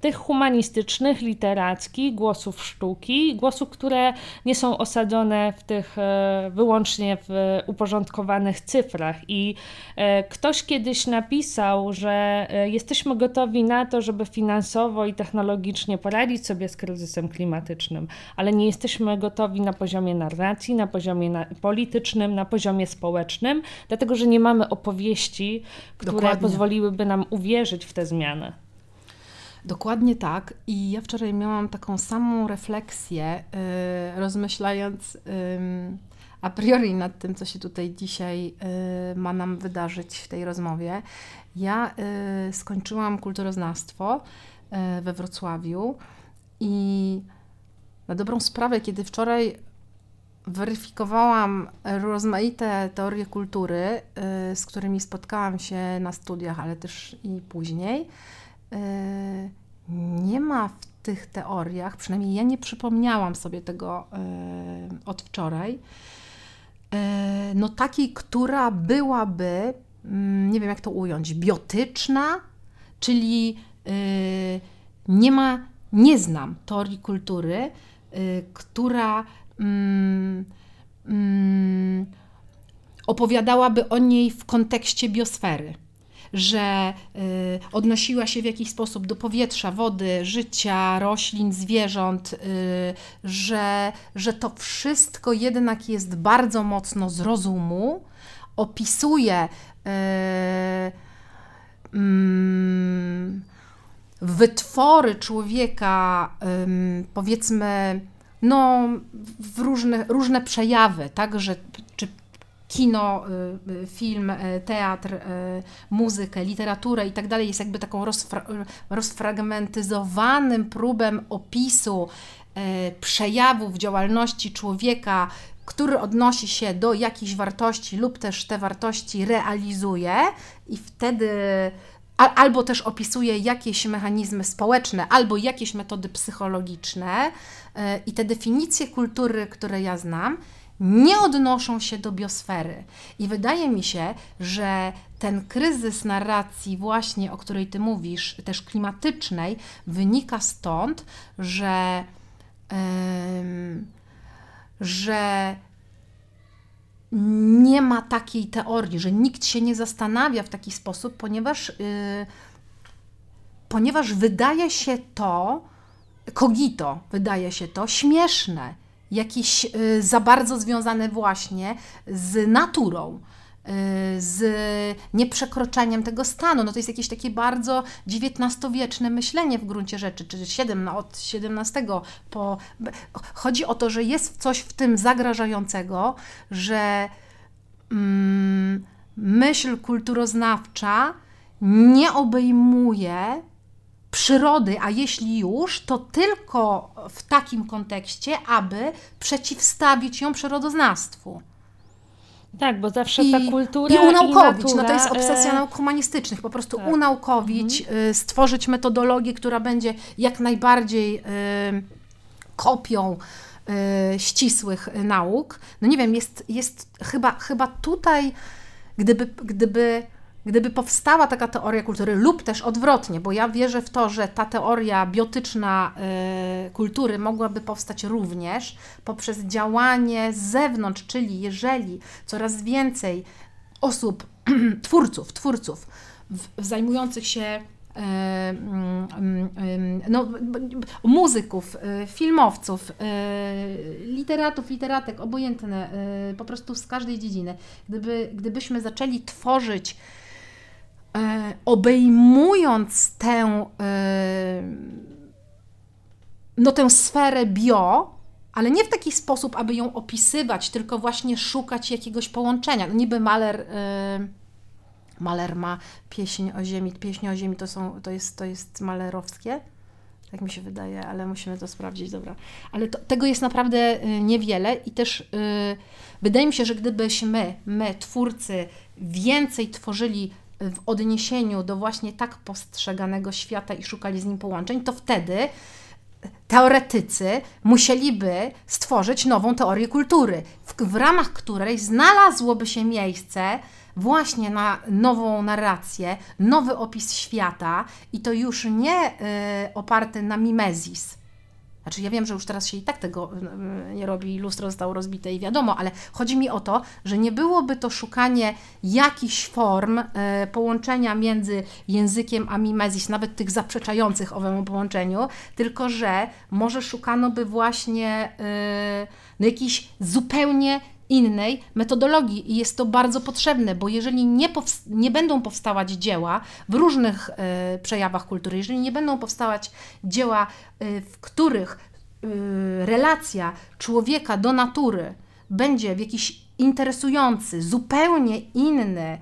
tych humanistycznych, literackich, głosów sztuki, głosów, które nie są osadzone w tych wyłącznie w uporządkowanych cyfrach. I ktoś kiedyś napisał, że jest jesteśmy gotowi na to, żeby finansowo i technologicznie poradzić sobie z kryzysem klimatycznym, ale nie jesteśmy gotowi na poziomie narracji, na poziomie na politycznym, na poziomie społecznym, dlatego że nie mamy opowieści, które Dokładnie. pozwoliłyby nam uwierzyć w te zmiany. Dokładnie tak. I ja wczoraj miałam taką samą refleksję, yy, rozmyślając. Yy, a priori nad tym, co się tutaj dzisiaj y, ma nam wydarzyć w tej rozmowie. Ja y, skończyłam kulturoznawstwo y, we Wrocławiu i na dobrą sprawę, kiedy wczoraj weryfikowałam rozmaite teorie kultury, z którymi spotkałam się na studiach, ale też i później, nie ma w tych teoriach, przynajmniej ja nie przypomniałam sobie tego od wczoraj, no takiej, która byłaby, mm, nie wiem jak to ująć, biotyczna, czyli e, nie ma, nie znam teorii kultury, e, która mm, mm, opowiadałaby o niej w kontekście biosfery że odnosiła się w jakiś sposób do powietrza, wody, życia, roślin, zwierząt, że, że to wszystko jednak jest bardzo mocno z rozumu, opisuje mm, wytwory człowieka, powiedzmy, no, w różne, różne przejawy, tak, że czy kino, y, y, film, y, teatr, muzykę, literaturę i tak dalej jest jakby taką rozfra rozfragmentyzowanym próbem opisu przejawów działalności człowieka, który odnosi się do jakichś wartości lub też te wartości realizuje i wtedy albo też opisuje jakieś mechanizmy społeczne, albo jakieś metody psychologiczne i te definicje kultury, które ja znam, nie odnoszą się do biosfery. I wydaje mi się, że ten kryzys narracji, właśnie o której ty mówisz, też klimatycznej, wynika stąd, że, że nie ma takiej teorii, że nikt się nie zastanawia w taki sposób, ponieważ, yy, ponieważ wydaje się to, kogito, wydaje się to śmieszne, jakieś yy, za bardzo związane właśnie z naturą Y, z nieprzekroczeniem tego stanu. No to jest jakieś takie bardzo XIX-wieczne myślenie w gruncie rzeczy, czy 7, no od XVII po... Chodzi o to, że jest coś w tym zagrażającego, że mm, myśl kulturoznawcza nie obejmuje przyrody, a jeśli już, to tylko w takim kontekście, aby przeciwstawić ją przyrodoznawstwu. Tak, bo zawsze I, ta kultura i unaukowić, i natura, no to jest obsesja e... nauk humanistycznych, po prostu tak. unaukowić, mhm. Y, stworzyć metodologię, która będzie jak najbardziej y, kopią y, ścisłych nauk. No nie wiem, jest, jest chyba, chyba tutaj, gdyby, gdyby gdyby powstała taka teoria kultury, lub też odwrotnie, bo ja wierzę w to, że ta teoria biotyczna y, kultury mogłaby powstać również poprzez działanie z zewnątrz, czyli jeżeli coraz więcej osób, twórców, twórców w, zajmujących się no, muzyków, filmowców, literatów, literatek, obojętne, po prostu z każdej dziedziny. Gdyby, gdybyśmy zaczęli tworzyć obejmując tę, e, no, tę sferę bio, ale nie w taki sposób, aby ją opisywać, tylko właśnie szukać jakiegoś połączenia. No niby Maler, e, Maler ma pieśń o ziemi, pieśń o ziemi to, są, to, jest, to jest malerowskie, tak mi się wydaje, ale musimy to sprawdzić, dobra. Ale to, tego jest naprawdę niewiele i też yy, wydaje mi się, że gdybyśmy, my, twórcy, więcej tworzyli w odniesieniu do właśnie tak postrzeganego świata i szukali z nim połączeń, to wtedy teoretycy musieliby stworzyć nową teorię kultury, w, w ramach której znalazłoby się miejsce właśnie na nową narrację, nowy opis świata i to już nie y, oparty na mimezis, znaczy, ja wiem, że już teraz się i tak tego y, nie robi, lustro zostało rozbite i wiadomo, ale chodzi mi o to, że nie byłoby to szukanie jakichś form e, połączenia między językiem a mimezis, nawet tych zaprzeczających owemu połączeniu, tylko że może szukano by właśnie no, jakichś zupełnie innej metodologii i jest to bardzo potrzebne, bo jeżeli nie, nie będą powstawać dzieła w różnych y, przejawach kultury, jeżeli nie będą powstawać dzieła, y, w których y, relacja człowieka do natury będzie w jakiś interesujący, zupełnie inny,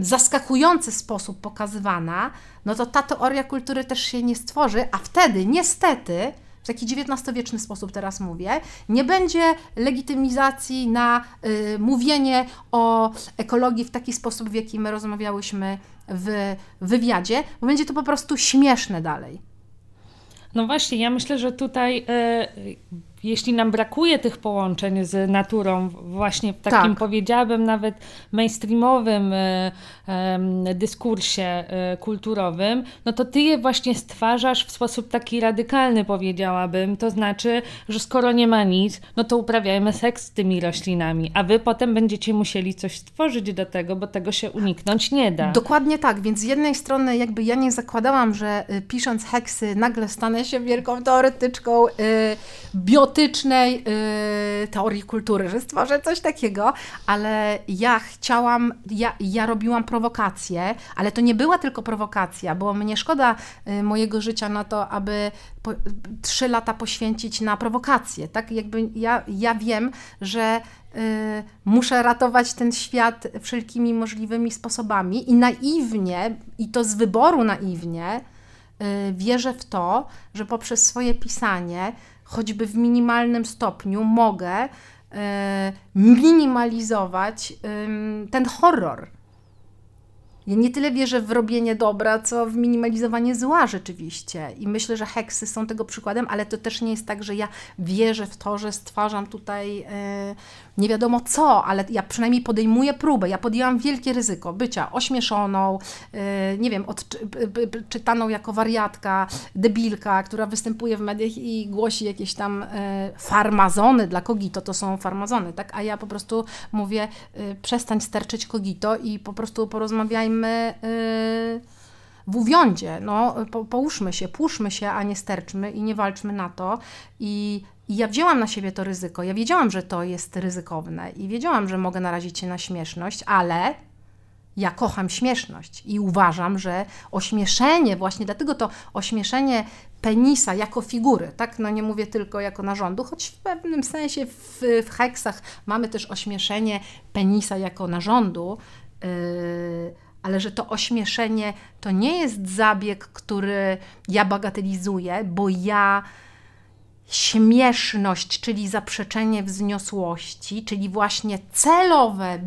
zaskakujący sposób pokazywana, no to ta teoria kultury też się nie stworzy, a wtedy niestety taki XIX-wieczny sposób teraz mówię, nie będzie legitymizacji na y, mówienie o ekologii w taki sposób, w jaki my rozmawiałyśmy w wywiadzie, bo będzie to po prostu śmieszne dalej. No właśnie, ja myślę, że tutaj y, jeśli nam brakuje tych połączeń z naturą, właśnie w takim Tak. powiedziałabym nawet mainstreamowym e, dyskursie e, kulturowym, no to ty je właśnie stwarzasz w sposób taki radykalny, powiedziałabym. To znaczy, że skoro nie ma nic, no to uprawiajmy seks z tymi roślinami, a wy potem będziecie musieli coś stworzyć do tego, bo tego się uniknąć nie da. Dokładnie tak, więc z jednej strony jakby ja nie zakładałam, że y, pisząc heksy nagle stanę się wielką teoretyczką y, biotycznej y, teorii kultury, że stworzę coś takiego, ale ja chciałam, ja, ja robiłam prowokację, ale to nie była tylko prowokacja, bo mnie szkoda y, mojego życia na to, aby po, trzy lata poświęcić na prowokację, tak? Jakby ja, ja wiem, że y, muszę ratować ten świat wszelkimi możliwymi sposobami i naiwnie, i to z wyboru naiwnie, y, wierzę w to, że poprzez swoje pisanie, choćby w minimalnym stopniu, mogę y, minimalizować ten horror. Ja nie tyle wierzę w robienie dobra, co w minimalizowanie zła rzeczywiście. I myślę, że heksy są tego przykładem, ale to też nie jest tak, że ja wierzę w to, że stwarzam tutaj e, nie wiadomo co, ale ja przynajmniej podejmuję próbę. Ja podjęłam wielkie ryzyko bycia ośmieszoną, e, nie wiem, odczytaną jako wariatka, debilka, która występuje w mediach i głosi jakieś tam e, farmazony dla kogito, to są farmazony, tak? A ja po prostu mówię, przestań sterczyć kogito i po prostu porozmawiajmy y, w uwiądzie, no, po, połóżmy się, puszmy się, a nie sterczmy i nie walczmy na to. I, I ja wzięłam na siebie to ryzyko. Ja wiedziałam, że to jest ryzykowne i wiedziałam, że mogę narazić się na śmieszność, ale ja kocham śmieszność i uważam, że ośmieszenie, właśnie dlatego to ośmieszenie penisa jako figury, tak? No nie mówię tylko jako narządu, choć w pewnym sensie w, w heksach mamy też ośmieszenie penisa jako narządu, yy, ale że to ośmieszenie to nie jest zabieg, który ja bagatelizuję, bo ja śmieszność, czyli zaprzeczenie wzniosłości, czyli właśnie celowe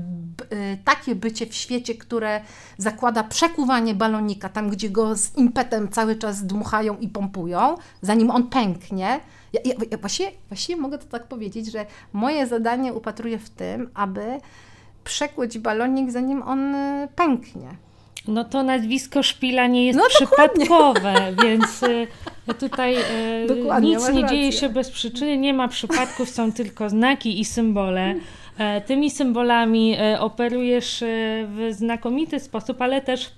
y, takie bycie w świecie, które zakłada przekuwanie balonika tam, gdzie go z impetem cały czas dmuchają i pompują, zanim on pęknie. Ja, ja, ja właściwie, właściwie mogę to tak powiedzieć, że moje zadanie upatruję w tym, aby przekłuć balonik, zanim on y, pęknie. No to nazwisko Szpila nie jest No przypadkowe, więc y, tutaj y, nic nie rację. dzieje się bez przyczyny, nie ma przypadków, są tylko znaki i symbole. E, Tymi symbolami e, operujesz e, w znakomity sposób, ale też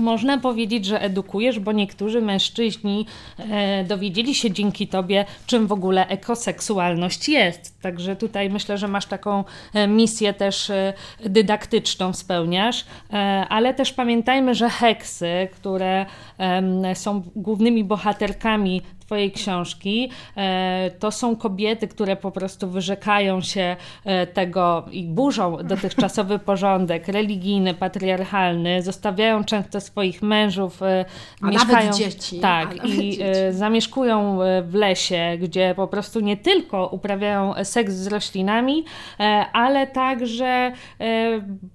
można powiedzieć, że edukujesz, bo niektórzy mężczyźni e, dowiedzieli się dzięki tobie, czym w ogóle ekoseksualność jest. Także tutaj myślę, że masz taką e, misję też e, dydaktyczną spełniasz, e, ale też pamiętajmy, że heksy, które em, są głównymi bohaterkami Twojej książki, e, to są kobiety, które po prostu wyrzekają się e, tego i burzą dotychczasowy porządek religijny, patriarchalny, zostawiają często swoich mężów, e, A mieszkają, nawet dzieci, Tak, nawet i dzieci. zamieszkują w lesie, gdzie po prostu nie tylko uprawiają seks z roślinami, ale także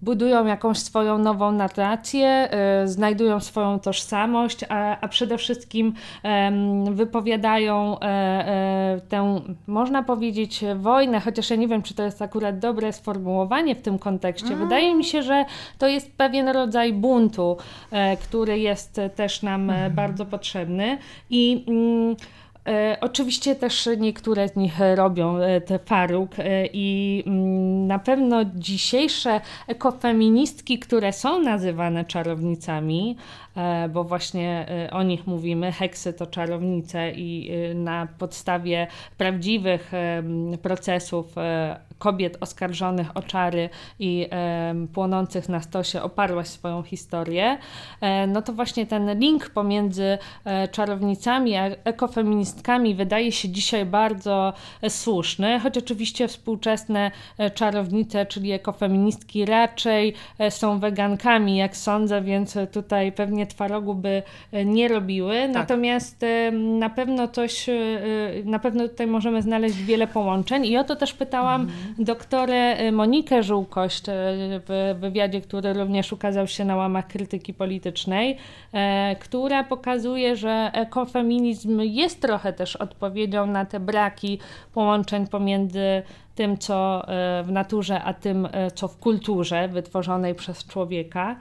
budują jakąś swoją nową narrację, znajdują swoją tożsamość, a, a przede wszystkim em, wypowiadają e, e, tę, można powiedzieć, wojnę, chociaż ja nie wiem, czy to jest akurat dobre sformułowanie w tym kontekście. Wydaje mi się, że to jest pewien rodzaj buntu, e, który jest też nam e, bardzo potrzebny. I mm, Oczywiście też niektóre z nich robią e, te faruk e, i mm, na pewno dzisiejsze ekofeministki, które są nazywane czarownicami, e, bo właśnie e, o nich mówimy, heksy to czarownice i e, na podstawie prawdziwych procesów e, kobiet oskarżonych o czary i em, płonących na stosie oparłaś swoją historię, e, no to właśnie ten link pomiędzy e, czarownicami a ekofeministkami wydaje się dzisiaj bardzo e, słuszny, choć oczywiście współczesne e, czarownice, czyli ekofeministki raczej e, są wegankami, jak sądzę, więc e, tutaj pewnie twarogu by e, nie robiły. Natomiast e, na pewno coś, e, na pewno tutaj możemy znaleźć wiele połączeń i o to też pytałam doktorę Monikę Żółkość w wywiadzie, który również ukazał się na łamach krytyki politycznej, która pokazuje, że ekofeminizm jest trochę też odpowiedzią na te braki połączeń pomiędzy tym, co w naturze, a tym, co w kulturze wytworzonej przez człowieka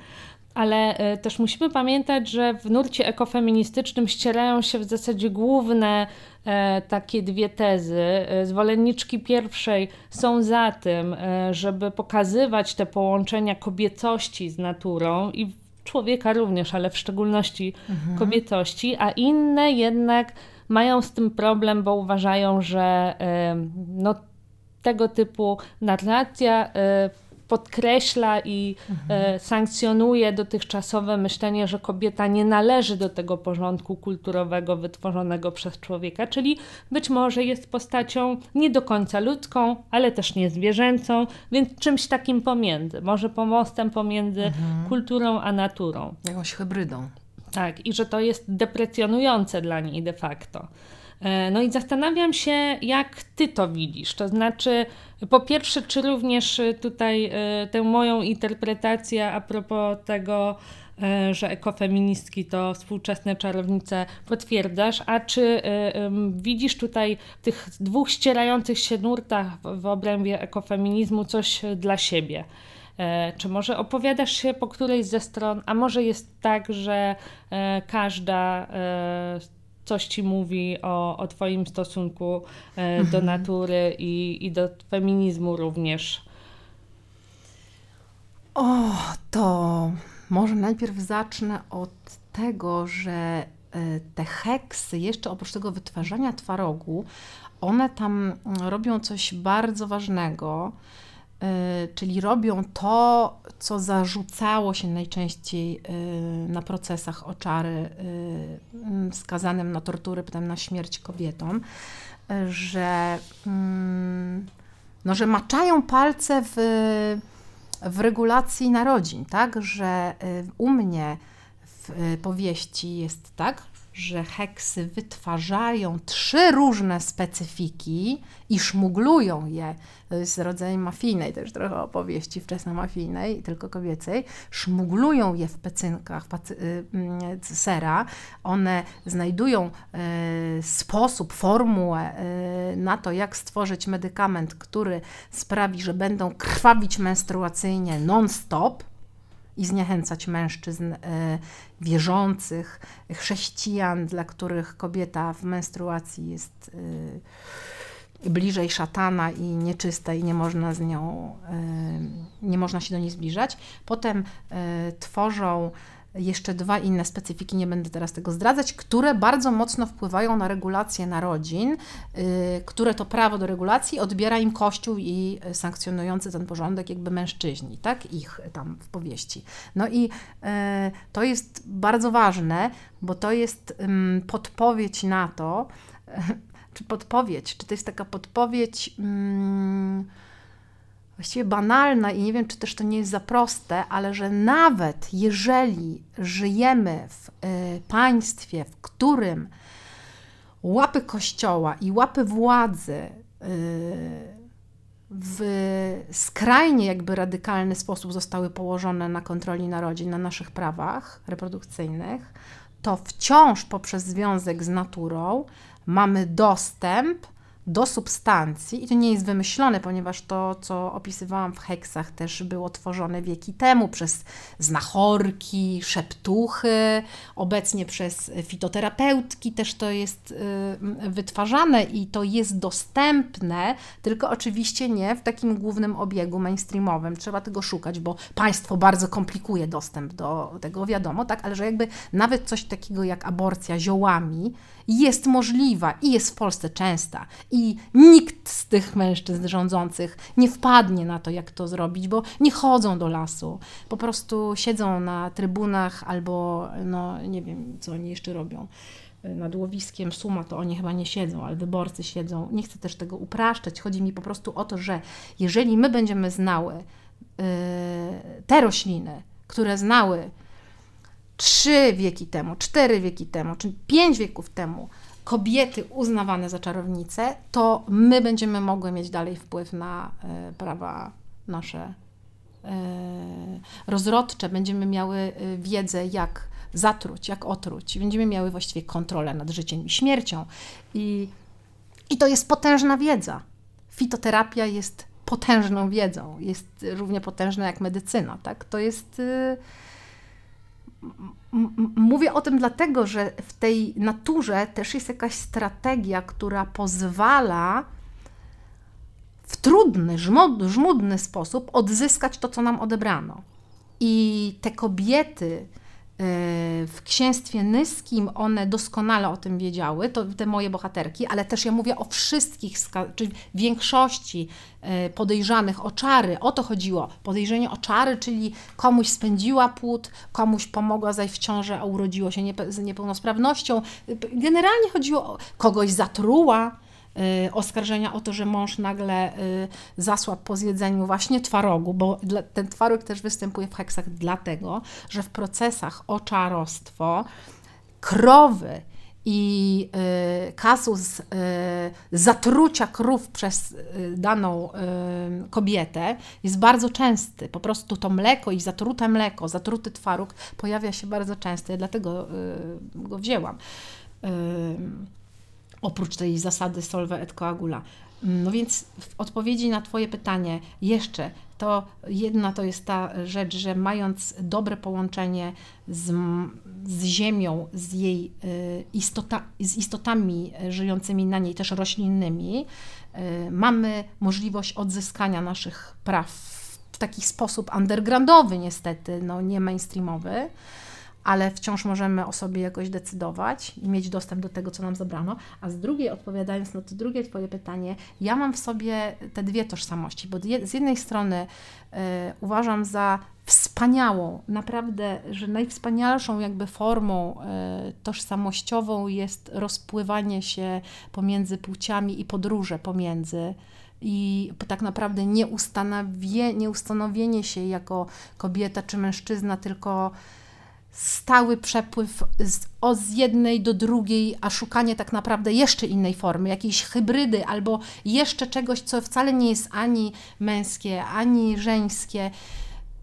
ale e, też musimy pamiętać, że w nurcie ekofeministycznym ścierają się w zasadzie główne e, takie dwie tezy. E, zwolenniczki pierwszej są za tym, żeby pokazywać te połączenia kobiecości z naturą i człowieka również, ale w szczególności mhm. kobiecości, a inne jednak mają z tym problem, bo uważają, że no, tego typu narracja podkreśla i mhm. sankcjonuje dotychczasowe myślenie, że kobieta nie należy do tego porządku kulturowego wytworzonego przez człowieka, czyli być może jest postacią nie do końca ludzką, ale też nie zwierzęcą, więc czymś takim pomiędzy, może pomostem pomiędzy mhm. kulturą a naturą. Jakąś hybrydą. Tak, i że to jest deprecjonujące dla niej de facto. E, no i zastanawiam się, jak ty to widzisz. To znaczy, po pierwsze, czy również tutaj e, tę moją interpretację a propos tego, e, że ekofeministki to współczesne czarownice potwierdzasz, a czy widzisz tutaj w tych dwóch ścierających się nurtach w obrębie ekofeminizmu coś dla siebie? Czy może opowiadasz się po którejś ze stron, a może jest tak, że każda coś ci mówi o, o Twoim stosunku e, do mhm. natury i, i do feminizmu również? O, to może najpierw zacznę od tego, że e, te heksy, jeszcze oprócz tego wytwarzania twarogu, one tam robią coś bardzo ważnego. E, czyli robią to, co zarzucało się najczęściej e, na procesach o czary e, skazanym na tortury, potem na śmierć kobietom, że, mm, no, że maczają palce w, w regulacji narodzin, tak? Że u mnie w powieści jest tak, że heksy wytwarzają trzy różne specyfiki i szmuglują je. To jest rodzaj mafijnej też trochę opowieści wczesno-mafijnej, tylko kobiecej. Szmuglują je w pecynkach y, mm, sera. One znajdują y, sposób, formułę y, na to, jak stworzyć medykament, który sprawi, że będą krwawić menstruacyjnie non-stop i zniechęcać mężczyzn e, wierzących, chrześcijan, dla których kobieta w menstruacji jest e, bliżej szatana i nieczysta i nie można z nią, e, nie można się do niej zbliżać. Potem tworzą jeszcze dwa inne specyfiki, nie będę teraz tego zdradzać, które bardzo mocno wpływają na regulację narodzin, yy, które to prawo do regulacji odbiera im Kościół i sankcjonujący ten porządek jakby mężczyźni, tak, ich tam w powieści. No i yy, to jest bardzo ważne, bo to jest podpowiedź na to, czy podpowiedź, czy to jest taka podpowiedź właściwie banalna i nie wiem, czy też to nie jest za proste, ale że nawet jeżeli żyjemy w y, państwie, w którym łapy kościoła i łapy władzy y, w skrajnie jakby radykalny sposób zostały położone na kontroli narodzin, na naszych prawach reprodukcyjnych, to wciąż poprzez związek z naturą mamy dostęp do substancji, i to nie jest wymyślone, ponieważ to, co opisywałam w heksach, też było tworzone wieki temu przez znachorki, szeptuchy, obecnie przez fitoterapeutki też to jest y, wytwarzane i to jest dostępne, tylko oczywiście nie w takim głównym obiegu mainstreamowym. Trzeba tego szukać, bo państwo bardzo komplikuje dostęp do tego, wiadomo, tak, ale że jakby nawet coś takiego jak aborcja ziołami, jest możliwa i jest w Polsce częsta. I nikt z tych mężczyzn rządzących nie wpadnie na to, jak to zrobić, bo nie chodzą do lasu. Po prostu siedzą na trybunach albo, no nie wiem, co oni jeszcze robią nad łowiskiem Suma, to oni chyba nie siedzą, ale wyborcy siedzą. Nie chcę też tego upraszczać. Chodzi mi po prostu o to, że jeżeli my będziemy znały yy, te rośliny, które znały trzy wieki temu, cztery wieki temu, czy pięć wieków temu kobiety uznawane za czarownice, to my będziemy mogły mieć dalej wpływ na e, prawa nasze e, rozrodcze, będziemy miały e, wiedzę, jak zatruć, jak otruć, będziemy miały właściwie kontrolę nad życiem i śmiercią. I, i to jest potężna wiedza. Fitoterapia jest potężną wiedzą, jest równie potężna jak medycyna. Tak? To jest. Mówię o tym dlatego, że w tej naturze też jest jakaś strategia, która pozwala w trudny, żmudny sposób odzyskać to, co nam odebrano. I te kobiety, w księstwie nyskim one doskonale o tym wiedziały, to te moje bohaterki, ale też ja mówię o wszystkich, czy większości e, podejrzanych o czary. O to chodziło. Podejrzenie o czary, czyli komuś spędziła płód, komuś pomogła zajść w ciążę, a urodziło się z niepełnosprawnością. Generalnie chodziło o kogoś zatruła, oskarżenia o to, że mąż nagle y, zasłabł po zjedzeniu właśnie twarogu, bo ten twaróg też występuje w heksach dlatego, że w procesach o krowy i y, kasus zatrucia krów przez daną kobietę jest bardzo częsty. Po prostu to mleko i zatrute mleko, zatruty twaróg pojawia się bardzo często. Ja dlatego go wzięłam oprócz tej zasady solve et coagula. No więc w odpowiedzi na Twoje pytanie jeszcze, to jedna to jest ta rzecz, że mając dobre połączenie z, z Ziemią, z jej y, istota, z istotami żyjącymi na niej, też roślinnymi, y, mamy możliwość odzyskania naszych praw w taki sposób undergroundowy niestety, no nie mainstreamowy, ale wciąż możemy o sobie jakoś decydować i mieć dostęp do tego, co nam zabrano. A z drugiej, odpowiadając na to drugie Twoje pytanie, ja mam w sobie te dwie tożsamości, bo z jednej strony y, uważam za wspaniałą, naprawdę, że najwspanialszą jakby formą y, tożsamościową jest rozpływanie się pomiędzy płciami i podróże pomiędzy i tak naprawdę nieustanowie, nieustanowienie się jako kobieta czy mężczyzna, tylko stały przepływ z, o, z jednej do drugiej, a szukanie tak naprawdę jeszcze innej formy, jakiejś hybrydy albo jeszcze czegoś, co wcale nie jest ani męskie, ani żeńskie.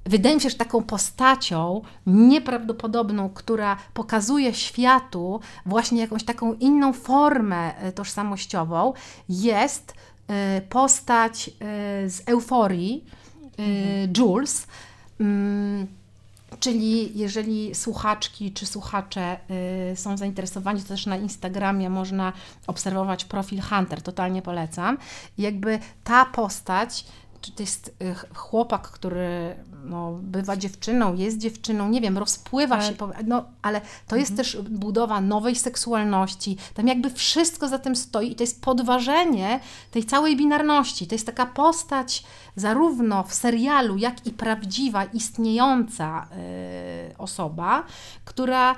Wydaje mi się, że taką postacią nieprawdopodobną, która pokazuje światu właśnie jakąś taką inną formę e, tożsamościową, jest e, postać e, z euforii, mhm. Jules mm, Czyli jeżeli słuchaczki czy słuchacze y, są zainteresowani, to też na Instagramie można obserwować profil Hunter, totalnie polecam. I jakby ta postać czy to jest y, chłopak, który no, bywa dziewczyną, jest dziewczyną, nie wiem, rozpływa ale... się, no, ale to jest mhm. też budowa nowej seksualności, tam jakby wszystko za tym stoi i to jest podważenie tej całej binarności, to jest taka postać zarówno w serialu, jak i prawdziwa, istniejąca yy, osoba, która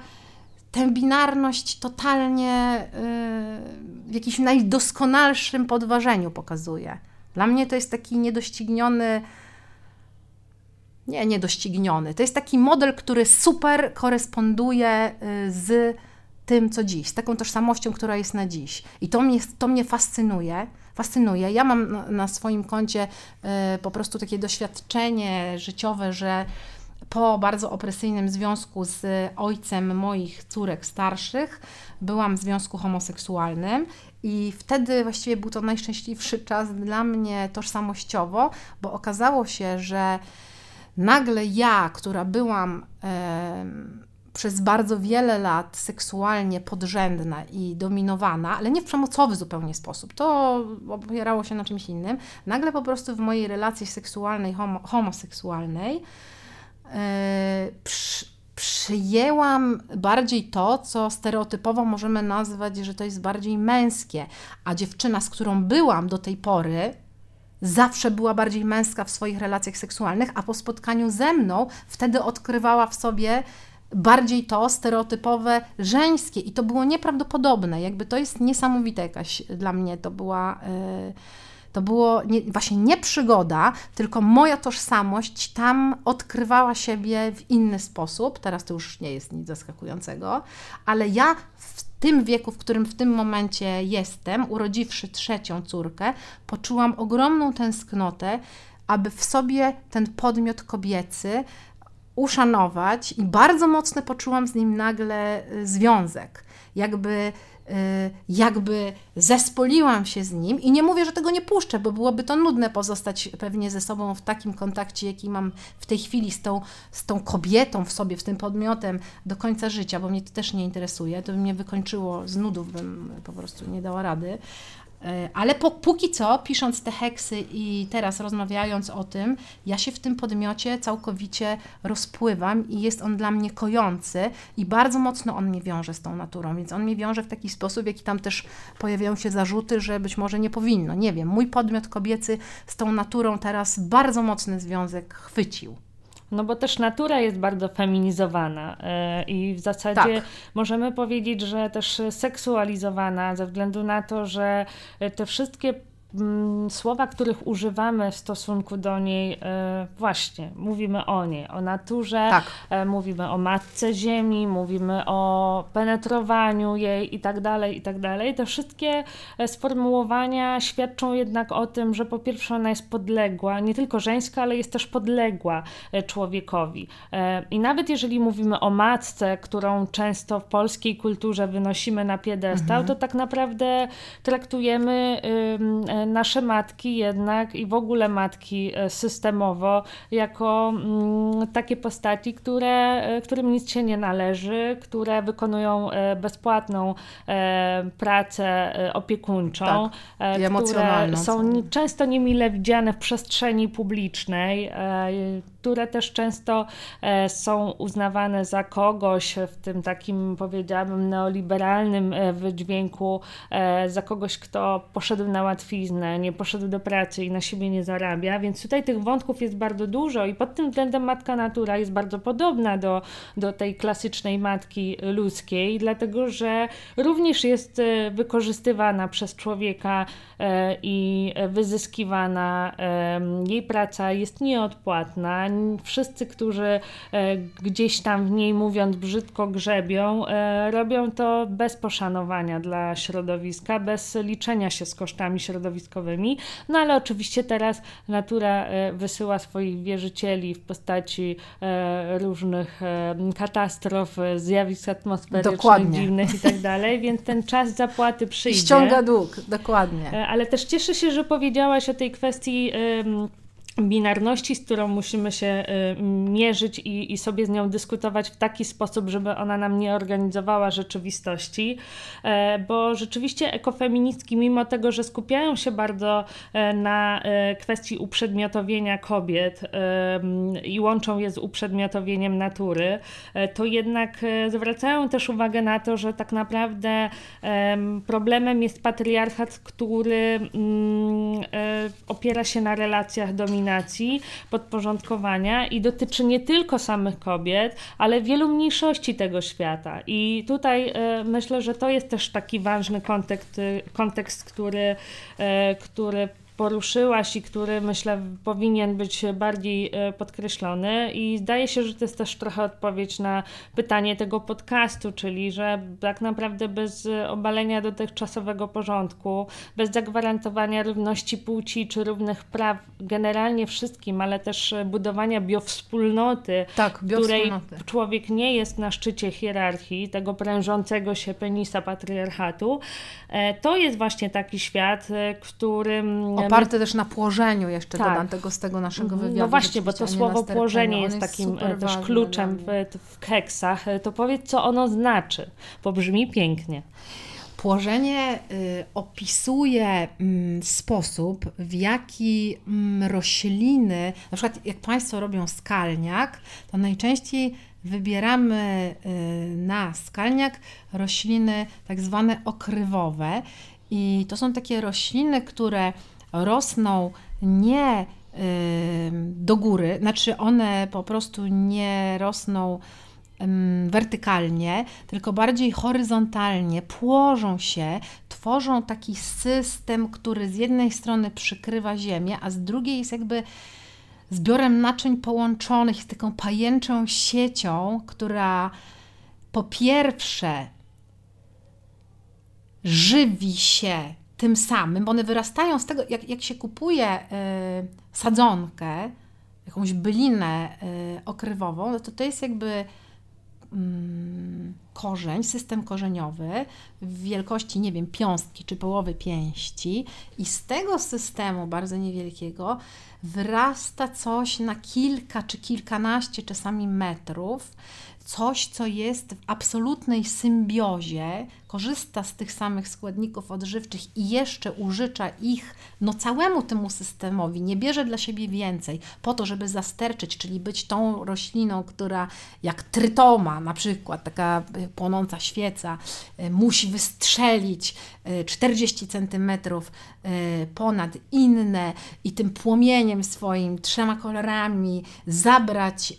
tę binarność totalnie yy, w jakimś najdoskonalszym podważeniu pokazuje. Dla mnie to jest taki niedościgniony, nie niedościgniony, to jest taki model, który super koresponduje y, z tym, co dziś, z taką tożsamością, która jest na dziś. I to mnie, to mnie fascynuje. Fascynuje. Ja mam na, swoim koncie y, po prostu takie doświadczenie życiowe, że po bardzo opresyjnym związku z ojcem moich córek starszych byłam w związku homoseksualnym i wtedy właściwie był to najszczęśliwszy czas dla mnie tożsamościowo, bo okazało się, że nagle ja, która byłam e, przez bardzo wiele lat seksualnie podrzędna i dominowana, ale nie w przemocowy zupełnie sposób, to opierało się na czymś innym, nagle po prostu w mojej relacji seksualnej, homo, homoseksualnej, e, przy, przyjęłam bardziej to, co stereotypowo możemy nazwać, że to jest bardziej męskie, a dziewczyna, z którą byłam do tej pory, zawsze była bardziej męska w swoich relacjach seksualnych, a po spotkaniu ze mną wtedy odkrywała w sobie bardziej to stereotypowe żeńskie i to było nieprawdopodobne. Jakby to jest niesamowite jakaś dla mnie to była. Yy, to było nie, właśnie nie przygoda, tylko moja tożsamość tam odkrywała siebie w inny sposób. Teraz to już nie jest nic zaskakującego, ale ja w tym wieku, w którym w tym momencie jestem, urodziwszy trzecią córkę, poczułam ogromną tęsknotę, aby w sobie ten podmiot kobiecy uszanować i bardzo mocno poczułam z nim nagle y, związek. Jakby jakby zespoliłam się z nim i nie mówię, że tego nie puszczę, bo byłoby to nudne pozostać pewnie ze sobą w takim kontakcie, jaki mam w tej chwili z tą, z tą kobietą w sobie, z tym podmiotem do końca życia, bo mnie to też nie interesuje, to by mnie wykończyło z nudów, bym po prostu nie dała rady, ale po, póki co, pisząc te heksy i teraz rozmawiając o tym, ja się w tym podmiocie całkowicie rozpływam i jest on dla mnie kojący i bardzo mocno on mnie wiąże z tą naturą, więc on mnie wiąże w taki sposób, jaki tam też pojawiają się zarzuty, że być może nie powinno. Nie wiem, mój podmiot kobiecy z tą naturą teraz bardzo mocny związek chwycił. No bo też natura jest bardzo feminizowana e, i w zasadzie tak. możemy powiedzieć, że też seksualizowana ze względu na to, że te wszystkie słowa, których używamy w stosunku do niej, e, właśnie mówimy o niej, o naturze, tak. E, mówimy o matce ziemi, mówimy o penetrowaniu jej i tak dalej, i tak dalej. Te wszystkie e, sformułowania świadczą jednak o tym, że po pierwsze ona jest podległa, nie tylko żeńska, ale jest też podległa człowiekowi. I nawet jeżeli mówimy o matce, którą często w polskiej kulturze wynosimy na piedestał, mhm. to tak naprawdę traktujemy nasze matki jednak i w ogóle matki e, systemowo jako mm, takie postaci, które, e, którym nic się nie należy, które wykonują e, bezpłatną pracę opiekuńczą, tak, które są często niemile widziane w przestrzeni publicznej które też często e, są uznawane za kogoś w tym takim, powiedziałabym, neoliberalnym e, wydźwięku, e, za kogoś, kto poszedł na łatwiznę, nie poszedł do pracy i na siebie nie zarabia. Więc tutaj tych wątków jest bardzo dużo i pod tym względem matka natura jest bardzo podobna do, do tej klasycznej matki ludzkiej, dlatego że również jest wykorzystywana przez człowieka i wyzyskiwana. Jej praca jest nieodpłatna, wszyscy, którzy e, gdzieś tam w niej mówiąc brzydko grzebią, e, robią to bez poszanowania dla środowiska, bez liczenia się z kosztami środowiskowymi. No ale oczywiście teraz natura e, wysyła swoich wierzycieli w postaci różnych katastrof, zjawisk atmosferycznych, dokładnie. dziwnych i tak dalej, więc ten czas zapłaty przyjdzie. Ściąga dług, dokładnie. Ale też cieszę się, że powiedziałaś o tej kwestii binarności, z którą musimy się y, mierzyć i, i, sobie z nią dyskutować w taki sposób, żeby ona nam nie organizowała rzeczywistości, e, bo rzeczywiście ekofeministki, mimo tego, że skupiają się bardzo e, na e, kwestii uprzedmiotowienia kobiet i łączą je z uprzedmiotowieniem natury, to jednak zwracają też uwagę na to, że tak naprawdę problemem jest patriarchat, który opiera się na relacjach dominujących podporządkowania i dotyczy nie tylko samych kobiet, ale wielu mniejszości tego świata. I tutaj e, myślę, że to jest też taki ważny kontekst, kontekst który, e, który poruszyłaś i który myślę powinien być bardziej e, podkreślony. I zdaje się, że to jest też trochę odpowiedź na pytanie tego podcastu, czyli że tak naprawdę bez obalenia dotychczasowego porządku, bez zagwarantowania równości płci czy równych praw generalnie wszystkim, ale też budowania biowspólnoty, tak, której człowiek nie jest na szczycie hierarchii, tego prężącego się penisa patriarchatu, e, to jest właśnie taki świat, e, którym Oparte też na płożeniu jeszcze tak. dodam tego z tego naszego mhm. wywiadu. No właśnie, bo to słowo płożenie jest, jest takim e, też kluczem w, w keksach. E, to powiedz, co ono znaczy, bo brzmi pięknie. Płożenie y, opisuje y, sposób, w jaki y, rośliny, na przykład jak Państwo robią skalniak, to najczęściej wybieramy y, na skalniak rośliny tak zwane okrywowe. I to są takie rośliny, które rosną nie do góry, znaczy one po prostu nie rosną wertykalnie, tylko bardziej horyzontalnie, płożą się, tworzą taki system, który z jednej strony przykrywa ziemię, a z drugiej jest jakby zbiorem naczyń połączonych, z taką pajęczą siecią, która po pierwsze żywi się tym samym, bo one wyrastają z tego, jak, jak się kupuje y, sadzonkę, jakąś bylinę y, okrywową, no to to jest jakby mm, korzeń, system korzeniowy w wielkości, nie wiem, piąstki czy połowy pięści i z tego systemu bardzo niewielkiego wyrasta coś na kilka czy kilkanaście czasami metrów, coś, co jest w absolutnej symbiozie, korzysta z tych samych składników odżywczych i jeszcze użycza ich no, całemu temu systemowi, nie bierze dla siebie więcej, po to, żeby zasterczyć, czyli być tą rośliną, która jak trytoma, na przykład taka y, płonąca świeca, y, musi wystrzelić 40 y, centymetrów ponad inne i tym płomieniem swoim, trzema kolorami zabrać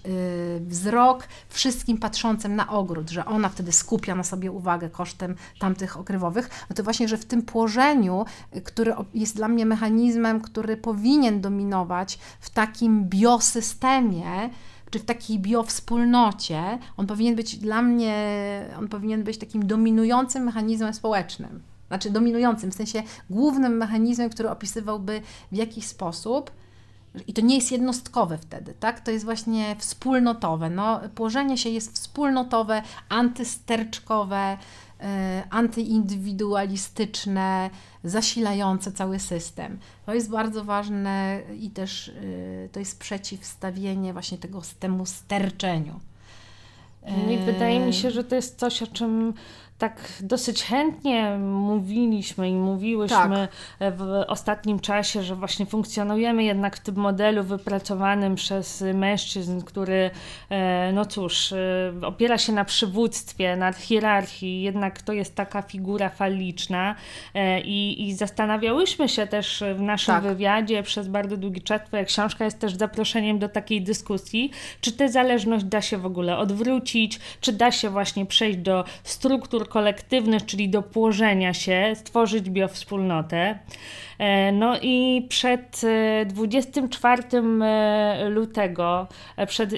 wzrok wszystkim patrzącym na ogród, że ona wtedy skupia na sobie uwagę kosztem tamtych okrywowych, no to właśnie, że w tym płożeniu, który jest dla mnie mechanizmem, który powinien dominować w takim biosystemie, czy w takiej biowspólnocie, on powinien być dla mnie, on powinien być takim dominującym mechanizmem społecznym. Znaczy dominującym, w sensie głównym mechanizmem, który opisywałby w jakiś sposób i to nie jest jednostkowe wtedy, tak? To jest właśnie wspólnotowe. No, płożenie się jest wspólnotowe, antysterczkowe, antyindywidualistyczne, zasilające cały system. To jest bardzo ważne i też e, to jest przeciwstawienie właśnie tego temu sterczeniu. I wydaje mi się, że to jest coś, o czym tak dosyć chętnie mówiliśmy i mówiłyśmy tak. w ostatnim czasie, że właśnie funkcjonujemy jednak w tym modelu wypracowanym przez mężczyzn, który, e, no cóż, e, opiera się na przywództwie, na hierarchii, jednak to jest taka figura faliczna e, i, i zastanawiałyśmy się też w naszym tak. wywiadzie przez bardzo długi czas, twoja książka jest też zaproszeniem do takiej dyskusji, czy tę zależność da się w ogóle odwrócić, czy da się właśnie przejść do struktur kolektywnych, czyli do położenia się, stworzyć biowspólnotę. E, no i przed 24 e, e, lutego, przed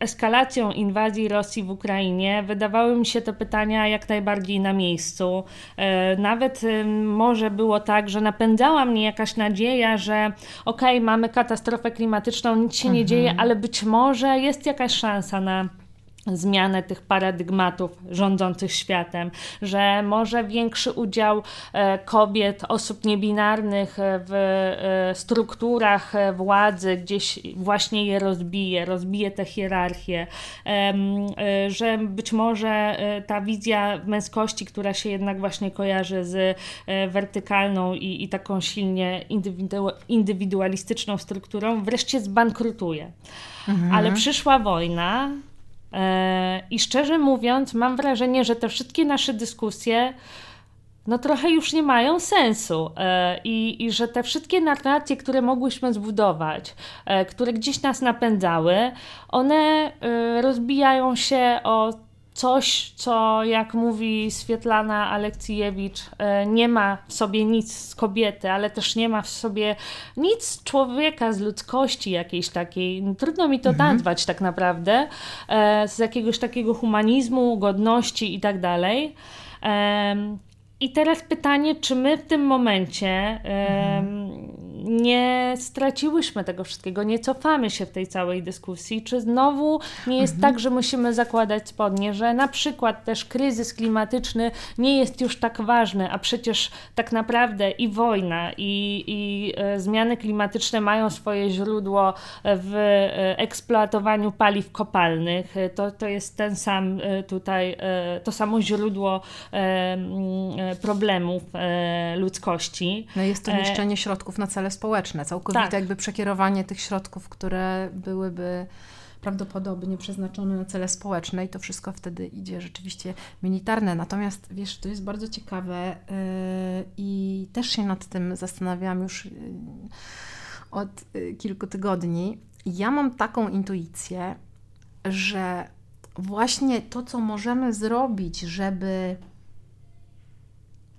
eskalacją inwazji Rosji w Ukrainie, wydawały mi się te pytania jak najbardziej na miejscu. Nawet może było tak, że napędzała mnie jakaś nadzieja, że okej, okay, mamy katastrofę klimatyczną, nic się mhm. nie dzieje, ale być może jest jakaś szansa na zmianę tych paradygmatów rządzących światem, że może większy udział e, kobiet, osób niebinarnych w e, strukturach e, władzy gdzieś właśnie je rozbije, rozbije te hierarchie, że być może ta wizja męskości, która się jednak właśnie kojarzy z wertykalną i, i taką silnie indywidualistyczną strukturą, wreszcie zbankrutuje. Mhm. Ale przyszła wojna, I szczerze mówiąc, mam wrażenie, że te wszystkie nasze dyskusje no trochę już nie mają sensu e, i, i że te wszystkie narracje, które mogłyśmy zbudować, e, które gdzieś nas napędzały, one rozbijają się o coś, co jak mówi Swietlana Alekcijewicz, e, nie ma w sobie nic z kobiety, ale też nie ma w sobie nic z człowieka, z ludzkości jakiejś takiej. Trudno mi to mhm. nazwać tak naprawdę, e, z jakiegoś takiego humanizmu, godności i tak dalej. I teraz pytanie, czy my w tym momencie mhm nie straciłyśmy tego wszystkiego, nie cofamy się w tej całej dyskusji, czy znowu nie jest mhm. tak, że musimy zakładać spodnie, że na przykład też kryzys klimatyczny nie jest już tak ważny, a przecież tak naprawdę i wojna, i, i e, zmiany klimatyczne mają swoje źródło w e, eksploatowaniu paliw kopalnych. To, to jest ten sam e, tutaj, to samo źródło problemów ludzkości. No jest to niszczenie środków na cele społeczne, całkowite tak. jakby przekierowanie tych środków, które byłyby prawdopodobnie przeznaczone na cele społeczne i to wszystko wtedy idzie rzeczywiście militarne. Natomiast wiesz, to jest bardzo ciekawe yy, i też się nad tym zastanawiałam już yy, od yy, kilku tygodni. Ja mam taką intuicję, że właśnie to, co możemy zrobić, żeby.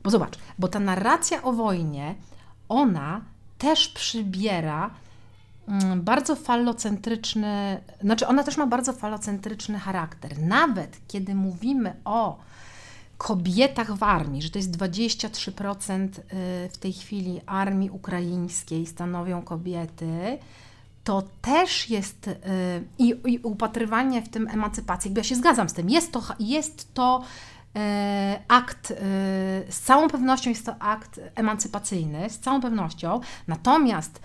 Bo zobacz, bo ta narracja o wojnie, ona też przybiera mm, bardzo falocentryczny, znaczy ona też ma bardzo falocentryczny charakter. Nawet kiedy mówimy o kobietach w armii, że to jest 23% y, w tej chwili armii ukraińskiej stanowią kobiety, to też jest y, i, i upatrywanie w tym emancypacji. Ja się zgadzam z tym. Jest to, jest to akt, z całą pewnością jest to akt emancypacyjny, z całą pewnością. Natomiast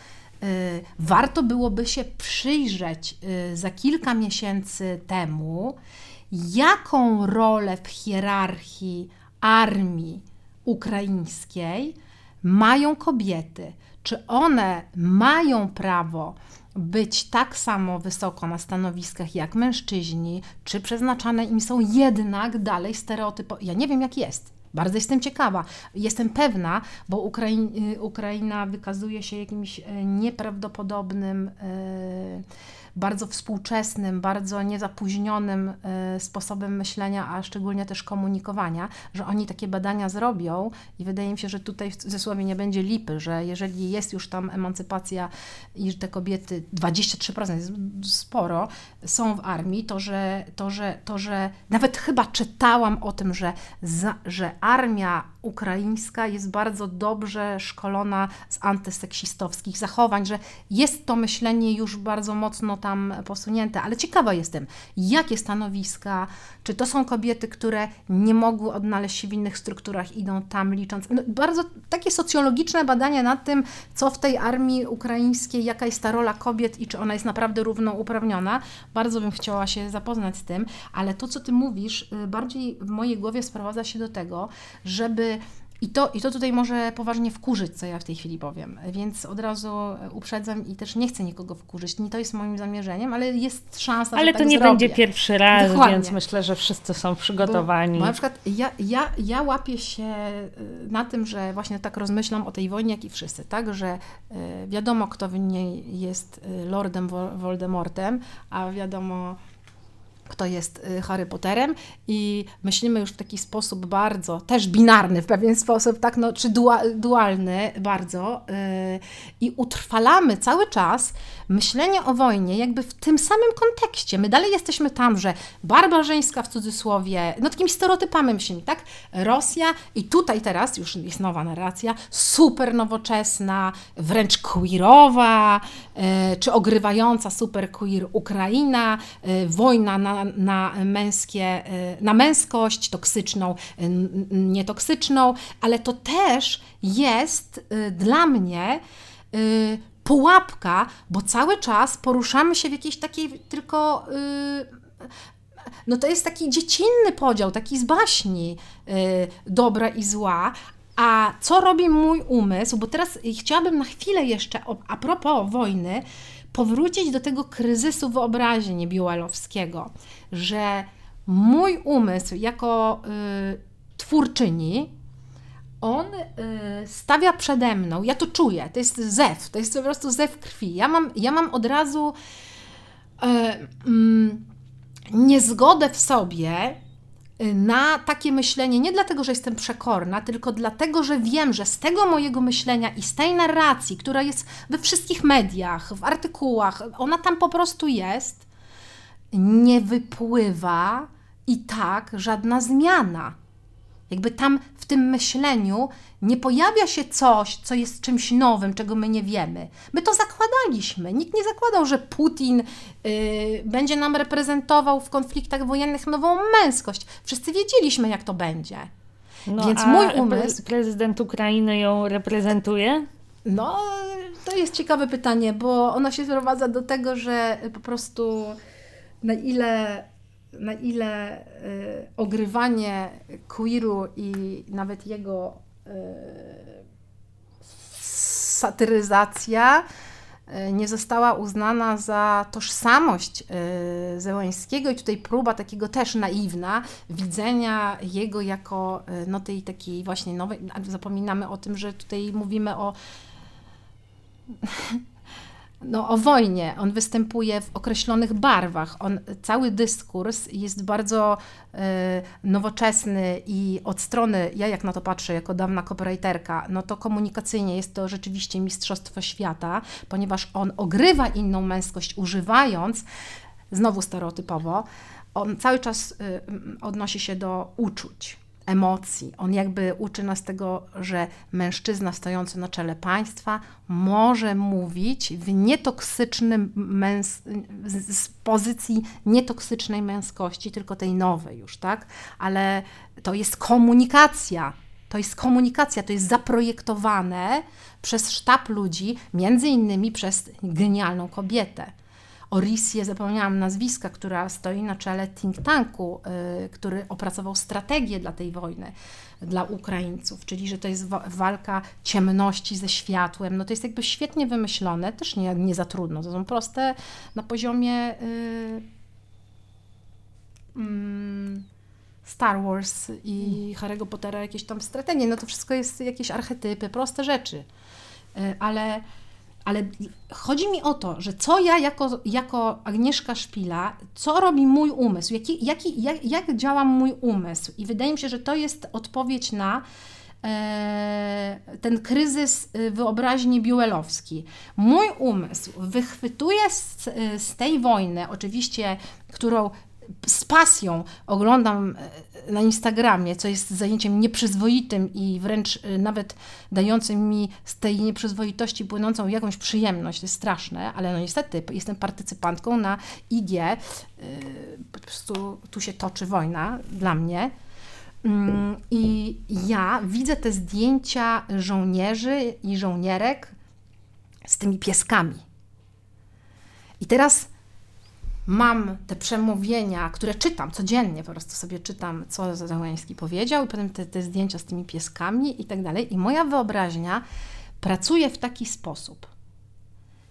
warto byłoby się przyjrzeć za kilka miesięcy temu, jaką rolę w hierarchii armii ukraińskiej mają kobiety. Czy one mają prawo być tak samo wysoko na stanowiskach jak mężczyźni, czy przeznaczane im są jednak dalej stereotypy? Ja nie wiem, jak jest. Bardzo jestem ciekawa. Jestem pewna, bo Ukrai Ukraina wykazuje się jakimś e, nieprawdopodobnym. Yy, bardzo współczesnym, bardzo niezapóźnionym e, sposobem myślenia, a szczególnie też komunikowania, że oni takie badania zrobią i wydaje mi się, że tutaj w cudzysłowie nie będzie lipy, że jeżeli jest już tam emancypacja i że te kobiety, 23% jest sporo, są w armii, to że, to, że, to, że nawet chyba czytałam o tym, że, za, że armia ukraińska jest bardzo dobrze szkolona z antyseksistowskich zachowań, że jest to myślenie już bardzo mocno tam posunięte, ale ciekawa jestem, jakie stanowiska, czy to są kobiety, które nie mogły odnaleźć się w innych strukturach, idą tam licząc. No, bardzo takie socjologiczne badania nad tym, co w tej armii ukraińskiej, jaka jest ta rola kobiet i czy ona jest naprawdę równouprawniona. Bardzo bym chciała się zapoznać z tym, ale to, co ty mówisz, y, bardziej w mojej głowie sprowadza się do tego, żeby i to, I to tutaj może poważnie wkurzyć, co ja w tej chwili powiem, więc od razu uprzedzam i też nie chcę nikogo wkurzyć. Nie to jest moim zamierzeniem, ale jest szansa, ale że to tak nie zrobię. będzie pierwszy raz, Dokładnie. więc myślę, że wszyscy są przygotowani. Bo, bo na przykład ja, ja, ja łapię się y, na tym, że właśnie tak rozmyślam o tej wojnie, jak i wszyscy, tak, że y, wiadomo, kto w niej jest Lordem Voldemortem, a wiadomo kto jest y, Harry Potterem i myślimy już w taki sposób bardzo, też binarny w pewien sposób, tak, no, czy dualny bardzo yy, i utrwalamy cały czas myślenie o wojnie jakby w tym samym kontekście. My dalej jesteśmy tam, że barbarzyńska w cudzysłowie, no takimi stereotypami myślimy, tak? Rosja i tutaj teraz już jest nowa narracja, super nowoczesna, wręcz queerowa, yy, czy ogrywająca super queer Ukraina, wojna na na, męskie, y, na męskość, toksyczną, y, nietoksyczną, ale to też jest y, dla mnie pułapka, bo cały czas poruszamy się w jakiejś takiej tylko no to jest taki dziecinny podział, taki z baśni dobra i zła, a co robi mój umysł? Bo teraz chciałabym na chwilę jeszcze, a propos wojny, powrócić do tego kryzysu wyobraźni Biuelowskiego, że mój umysł jako y, twórczyni, on y, stawia przede mną, ja to czuję, to jest zew, to jest po prostu zew krwi. Ja mam, ja mam od razu y, mm, niezgodę w sobie na takie myślenie, nie dlatego, że jestem przekorna, tylko dlatego, że wiem, że z tego mojego myślenia i z tej narracji, która jest we wszystkich mediach, w artykułach, ona tam po prostu jest, nie wypływa i tak żadna zmiana. Jakby tam w tym myśleniu nie pojawia się coś, co jest czymś nowym, czego my nie wiemy. My to zakładaliśmy. Nikt nie zakładał, że Putin y, będzie nam reprezentował w konfliktach wojennych nową męskość. Wszyscy wiedzieliśmy, jak to będzie. No, Więc mój umysł. Prezydent Ukrainy ją reprezentuje? No, to jest ciekawe pytanie, bo ono się sprowadza do tego, że po prostu na ile na ile y, ogrywanie queeru i nawet jego y, satyryzacja y, nie została uznana za tożsamość Zełańskiego. I tutaj próba takiego też naiwna widzenia jego jako no, tej takiej właśnie nowej, zapominamy o tym, że tutaj mówimy o no, o wojnie. On występuje w określonych barwach. On, cały dyskurs jest bardzo y, nowoczesny i od strony, ja jak na to patrzę, jako dawna copywriterka, no to komunikacyjnie jest to rzeczywiście mistrzostwo świata, ponieważ on ogrywa inną męskość, używając, znowu stereotypowo, on cały czas y, odnosi się do uczuć emocji. On jakby uczy nas tego, że mężczyzna stojący na czele państwa może mówić w nietoksycznym męs- z pozycji nietoksycznej męskości, tylko tej nowej już, tak? Ale to jest komunikacja. To jest komunikacja, to jest zaprojektowane przez sztab ludzi, między innymi przez genialną kobietę. Orisję, zapomniałam nazwiska, która stoi na czele think tanku, y, który opracował strategię dla tej wojny dla Ukraińców, czyli że to jest walka ciemności ze światłem. No to jest jakby świetnie wymyślone, też nie, nie za trudno. To są proste na poziomie. Yy, yy, Star Wars i Harry'ego Pottera jakieś tam strategie, no to wszystko jest jakieś archetypy, proste rzeczy. Y, ale ale chodzi mi o to, że co ja jako, jako Agnieszka Szpila, co robi mój umysł, jaki, jaki, jak, jak działa mój umysł. I wydaje mi się, że to jest odpowiedź na e, ten kryzys y, wyobraźni biuelowski. Mój umysł wychwytuje z, z tej wojny, oczywiście, którą z pasją oglądam e, na Instagramie, co jest zajęciem nieprzyzwoitym i wręcz e, nawet dającym mi z tej nieprzyzwoitości płynącą jakąś przyjemność. To jest straszne, ale no niestety jestem partycypantką na IG. E, po prostu tu się toczy wojna dla mnie. Mm, I ja widzę te zdjęcia żołnierzy i żołnierek z tymi pieskami. I teraz mam te przemówienia, które czytam codziennie, po prostu sobie czytam, co Załęski powiedział, i potem te, te zdjęcia z tymi pieskami i tak dalej. I moja wyobraźnia pracuje w taki sposób.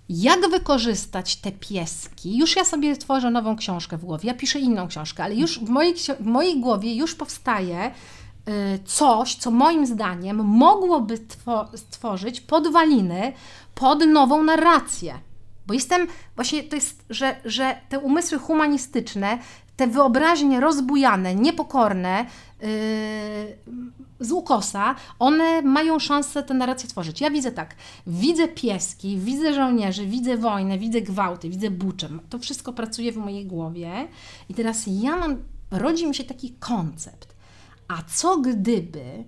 Jak wykorzystać te pieski? Już ja sobie tworzę nową książkę w głowie, ja piszę inną książkę, ale już w mojej, w mojej głowie już powstaje y, coś, co moim zdaniem mogłoby stworzyć podwaliny pod nową narrację. Bo jestem, właśnie to jest, że, że te umysły humanistyczne, te wyobraźnie rozbujane, niepokorne, yy, z ukosa, one mają szansę tę narrację tworzyć. Ja widzę tak, widzę pieski, widzę żołnierzy, widzę wojnę, widzę gwałty, widzę bucze. To wszystko pracuje w mojej głowie i teraz ja mam, rodzi mi się taki koncept. A co gdyby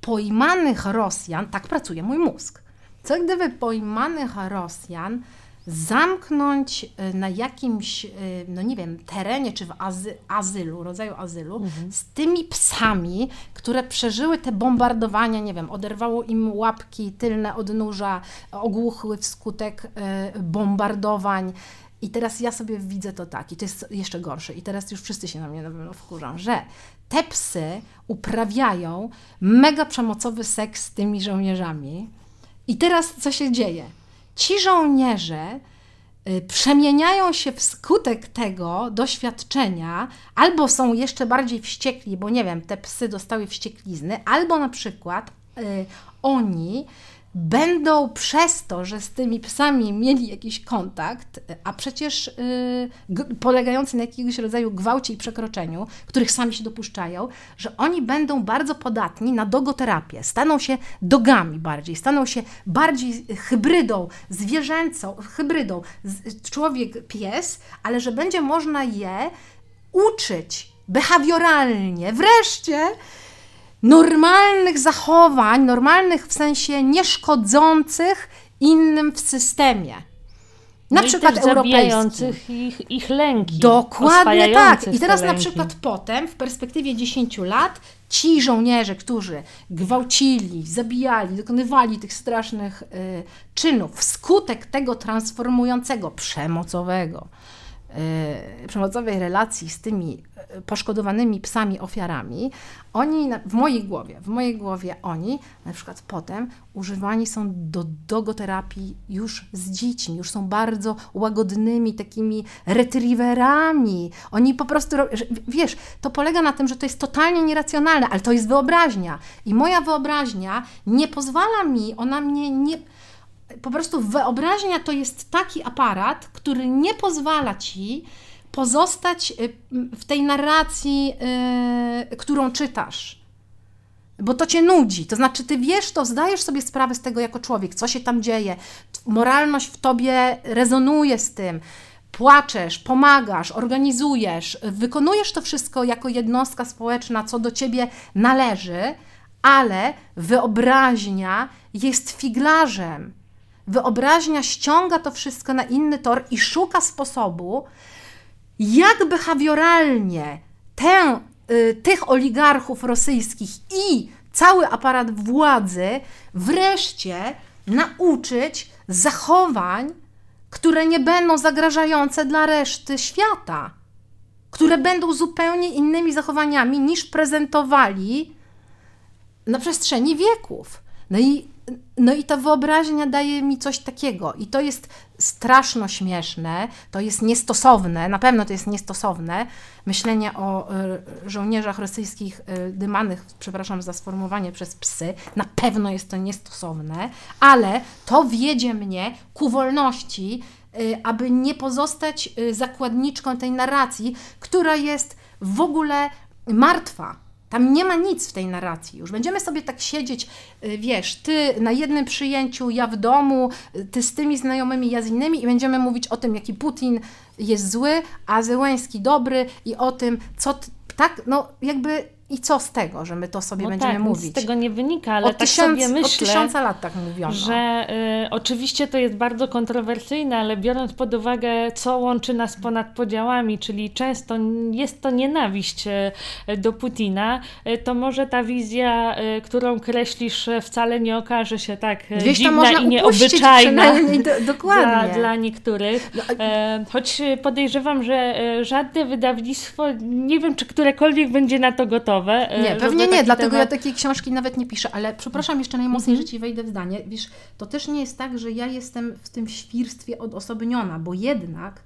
pojmanych Rosjan, tak pracuje mój mózg, co gdyby pojmanych Rosjan zamknąć y, na jakimś, y, no nie wiem, terenie czy w azy, azylu, rodzaju azylu, mhm. z tymi psami, które przeżyły te bombardowania, nie wiem, oderwało im łapki tylne od nóża, ogłuchły wskutek y, bombardowań. I teraz ja sobie widzę to tak, i to jest jeszcze gorsze, i teraz już wszyscy się na mnie na pewno wkurzą, że te psy uprawiają mega przemocowy seks z tymi żołnierzami. I teraz co się dzieje? Ci żołnierze y, przemieniają się wskutek tego doświadczenia, albo są jeszcze bardziej wściekli, bo nie wiem, te psy dostały wścieklizny, albo na przykład y, oni będą przez to, że z tymi psami mieli jakiś kontakt, a przecież y, polegający na jakiegoś rodzaju gwałcie i przekroczeniu, których sami się dopuszczają, że oni będą bardzo podatni na dogoterapię, staną się dogami bardziej, staną się bardziej hybrydą zwierzęcą, hybrydą. Człowiek-pies, ale że będzie można je uczyć behawioralnie, wreszcie normalnych zachowań, normalnych w sensie nieszkodzących innym w systemie. Na no przykład i europejskim. Ich, ich lęki. Dokładnie tak. I teraz na przykład potem, w perspektywie 10 lat, ci żołnierze, którzy gwałcili, zabijali, dokonywali tych strasznych y, czynów, wskutek tego transformującego, przemocowego, przemocowej relacji z tymi poszkodowanymi psami ofiarami, oni w mojej głowie, w mojej głowie oni na przykład potem używani są do dogoterapii już z dziećmi, już są bardzo łagodnymi takimi retrieverami. Oni po prostu, wiesz, to polega na tym, że to jest totalnie nieracjonalne, ale to jest wyobraźnia. I moja wyobraźnia nie pozwala mi, ona mnie nie po prostu wyobraźnia to jest taki aparat, który nie pozwala ci pozostać y, w tej narracji, yy, którą czytasz. Bo to cię nudzi. To znaczy, ty wiesz to, zdajesz sobie sprawę z tego jako człowiek, co się tam dzieje. Moralność w tobie rezonuje z tym. płaczesz, pomagasz, organizujesz, wykonujesz to wszystko jako jednostka społeczna, co do ciebie należy, ale wyobraźnia jest figlarzem. Wyobraźnia ściąga to wszystko na inny tor i szuka sposobu, jak behawioralnie tę, y, tych oligarchów rosyjskich i cały aparat władzy wreszcie nauczyć zachowań, które nie będą zagrażające dla reszty świata, które będą zupełnie innymi zachowaniami niż prezentowali na przestrzeni wieków. No i, no i ta wyobraźnia daje mi coś takiego. I to jest straszno śmieszne, to jest niestosowne, na pewno to jest niestosowne. Myślenie o y, żołnierzach rosyjskich y, dymanych, przepraszam za sformułowanie, przez psy, na pewno jest to niestosowne, ale to wiedzie mnie ku wolności, y, aby nie pozostać zakładniczką tej narracji, która jest w ogóle martwa tam nie ma nic w tej narracji. Już będziemy sobie tak siedzieć, y, wiesz, ty na jednym przyjęciu, ja w domu, y, ty z tymi znajomymi, ja z innymi i będziemy mówić o tym, jaki Putin jest zły, a Zełęski dobry i o tym, co tak, no jakby i co z tego, że my to sobie no będziemy tak, mówić? z tego nie wynika, ale od tak tysiąc, sobie myślę, od tysiąca lat tak mówiono. że y, oczywiście to jest bardzo kontrowersyjne, ale biorąc pod uwagę, co łączy nas ponad podziałami, czyli często jest to nienawiść y, do Putina, y, to może ta wizja, y, którą kreślisz, wcale nie okaże się tak Gdzieś dziwna i nieobyczajna do, dokładnie. Dla, dla niektórych. No, e, choć podejrzewam, że e, żadne wydawnictwo, nie wiem, czy którekolwiek będzie na to gotowe. E, nie, pewnie nie, dlatego temat... ja takiej książki nawet nie piszę, ale przepraszam, jeszcze najmocniej, mm -hmm. że Ci wejdę w zdanie. Wiesz, to też nie jest tak, że ja jestem w tym świrstwie odosobniona, bo jednak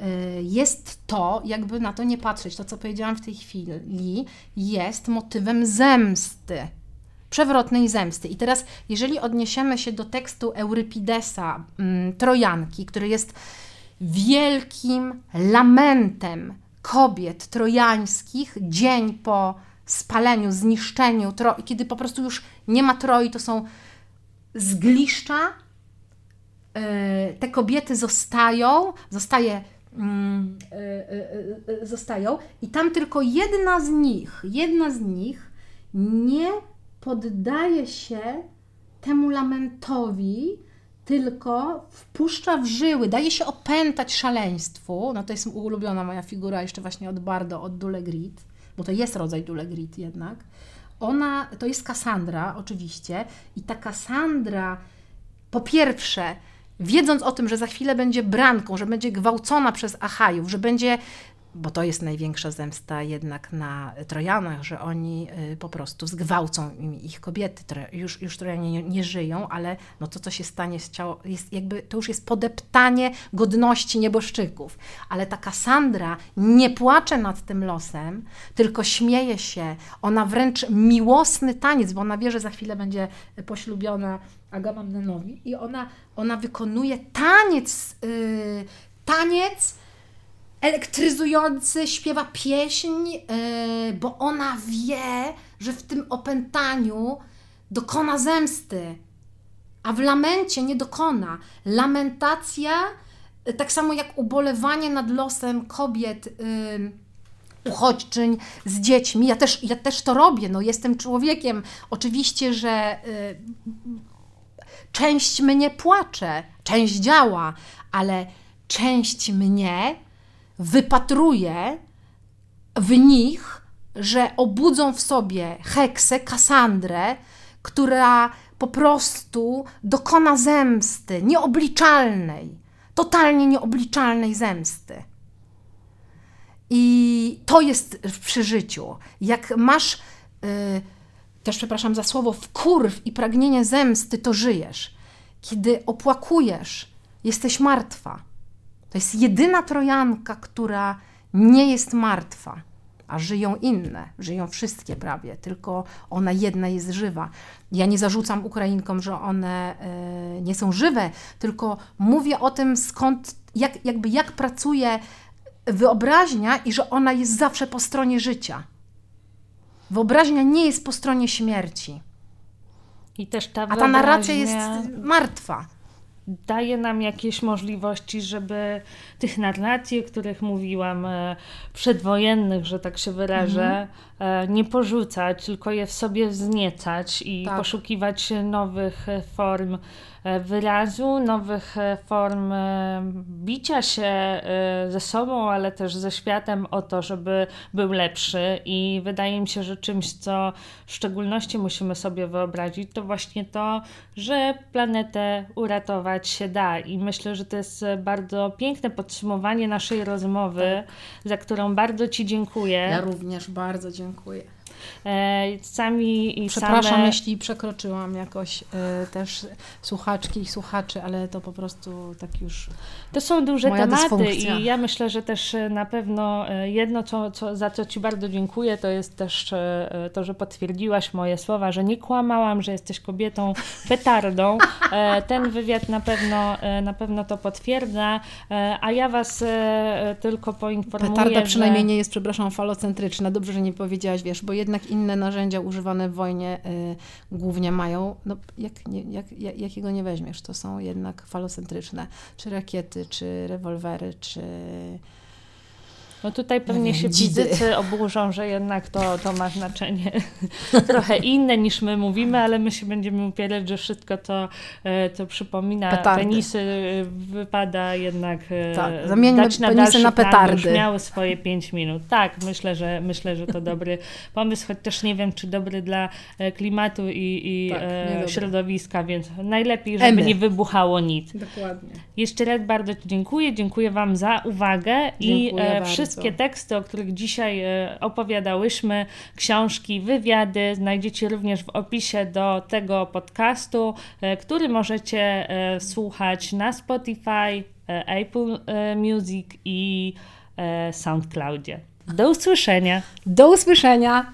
e, jest to, jakby na to nie patrzeć, to co powiedziałam w tej chwili, jest motywem zemsty przewrotnej zemsty. I teraz, jeżeli odniesiemy się do tekstu Eurypidesa, mm, Trojanki, który jest wielkim lamentem kobiet trojańskich dzień po spaleniu, zniszczeniu, kiedy po prostu już nie ma troi, to są zgliszcza. E, te kobiety zostają, zostaje, mm, e, e, zostają i tam tylko jedna z nich, jedna z nich nie poddaje się temu lamentowi, tylko wpuszcza w żyły, daje się opętać szaleństwu. No to jest ulubiona moja figura jeszcze właśnie od Bardo, od Dule Grit, bo to jest rodzaj Dule Grit jednak. Ona, to jest Kassandra oczywiście i ta Kassandra po pierwsze, wiedząc o tym, że za chwilę będzie branką, że będzie gwałcona przez Achajów, że będzie bo to jest największa zemsta jednak na Trojanach, że oni y, po prostu zgwałcą ich kobiety. Już, już Trojanie nie, nie żyją, ale no to, co się stanie z ciało, jest jakby, to już jest podeptanie godności nieboszczyków. Ale ta Kassandra nie płacze nad tym losem, tylko śmieje się. Ona wręcz miłosny taniec, bo ona wie, że za chwilę będzie poślubiona Agamemnonowi i ona, ona wykonuje taniec, yy, taniec, elektryzujący, śpiewa pieśń, yy, bo ona wie, że w tym opętaniu dokona zemsty, a w lamencie nie dokona. Lamentacja, yy, tak samo jak ubolewanie nad losem kobiet, yy, uchodźczyń z dziećmi. Ja też, ja też to robię, no jestem człowiekiem. Oczywiście, że część mnie płacze, część działa, ale część mnie wypatruje w nich, że obudzą w sobie heksę, Kasandrę, która po prostu dokona zemsty nieobliczalnej, totalnie nieobliczalnej zemsty. I to jest w przeżyciu. Jak masz, yy, też przepraszam za słowo, wkurw i pragnienie zemsty, to żyjesz. Kiedy opłakujesz, jesteś martwa. To jest jedyna Trojanka, która nie jest martwa, a żyją inne, żyją wszystkie prawie, tylko ona jedna jest żywa. Ja nie zarzucam Ukrainkom, że one y, nie są żywe, tylko mówię o tym, skąd, jak, jakby jak pracuje wyobraźnia i że ona jest zawsze po stronie życia. Wyobraźnia nie jest po stronie śmierci. I też ta A ta narracja jest martwa. Daje nam jakieś możliwości, żeby tych narracji, o których mówiłam, e, przedwojennych, że tak się wyrażę, mhm. Nie porzucać, tylko je w sobie wzniecać i tak. poszukiwać nowych form E, wyrazu, nowych e, form e, bicia się ze sobą, ale też ze światem o to, żeby był lepszy. I wydaje mi się, że czymś, co w szczególności musimy sobie wyobrazić, to właśnie to, że planetę uratować się da. I myślę, że to jest bardzo piękne podsumowanie naszej rozmowy, tak. za którą bardzo Ci dziękuję. Ja również bardzo dziękuję. E, sami i Przepraszam, same... jeśli przekroczyłam jakoś e, też słuchaczki i słuchaczy, ale to po prostu tak już. To są duże tematy i ja myślę, że też e, na pewno jedno, co, co, za co Ci bardzo dziękuję, to jest też to, że potwierdziłaś moje słowa, że nie kłamałam, że jesteś kobietą petardą. Ten wywiad na pewno, na pewno to potwierdza, a ja Was tylko poinformuję. Petarda przynajmniej że... nie jest, przepraszam, falocentryczna. Dobrze, że nie powiedziałaś, wiesz, bo jednak inne narzędzia używane w wojnie y, głównie mają, no jak, nie, jak, jak, jakiego nie weźmiesz, to są jednak falocentryczne, czy rakiety, czy rewolwery, czy no tutaj pewnie się fizycy oburzą, że jednak to, to ma znaczenie trochę inne niż my mówimy, ale my się będziemy upierać, że wszystko to, co przypomina petardy. penisy wypada jednak e, tak, zamieńmy dać na penisy na petardy. Już miały swoje 5 minut. Tak, myślę, że myślę, że to dobry pomysł, choć też nie wiem, czy dobry dla e, klimatu i, i tak, e, środowiska, więc najlepiej, żeby Emy. nie wybuchało nic. Dokładnie. Jeszcze raz bardzo dziękuję. Dziękuję Wam za uwagę dziękuję i wszystko wszystkie teksty, o których dzisiaj e, opowiadałyśmy, książki, wywiady znajdziecie również w opisie do tego podcastu, e, który możecie e, słuchać na Spotify, Apple Music i SoundCloudzie. Do usłyszenia. Do usłyszenia.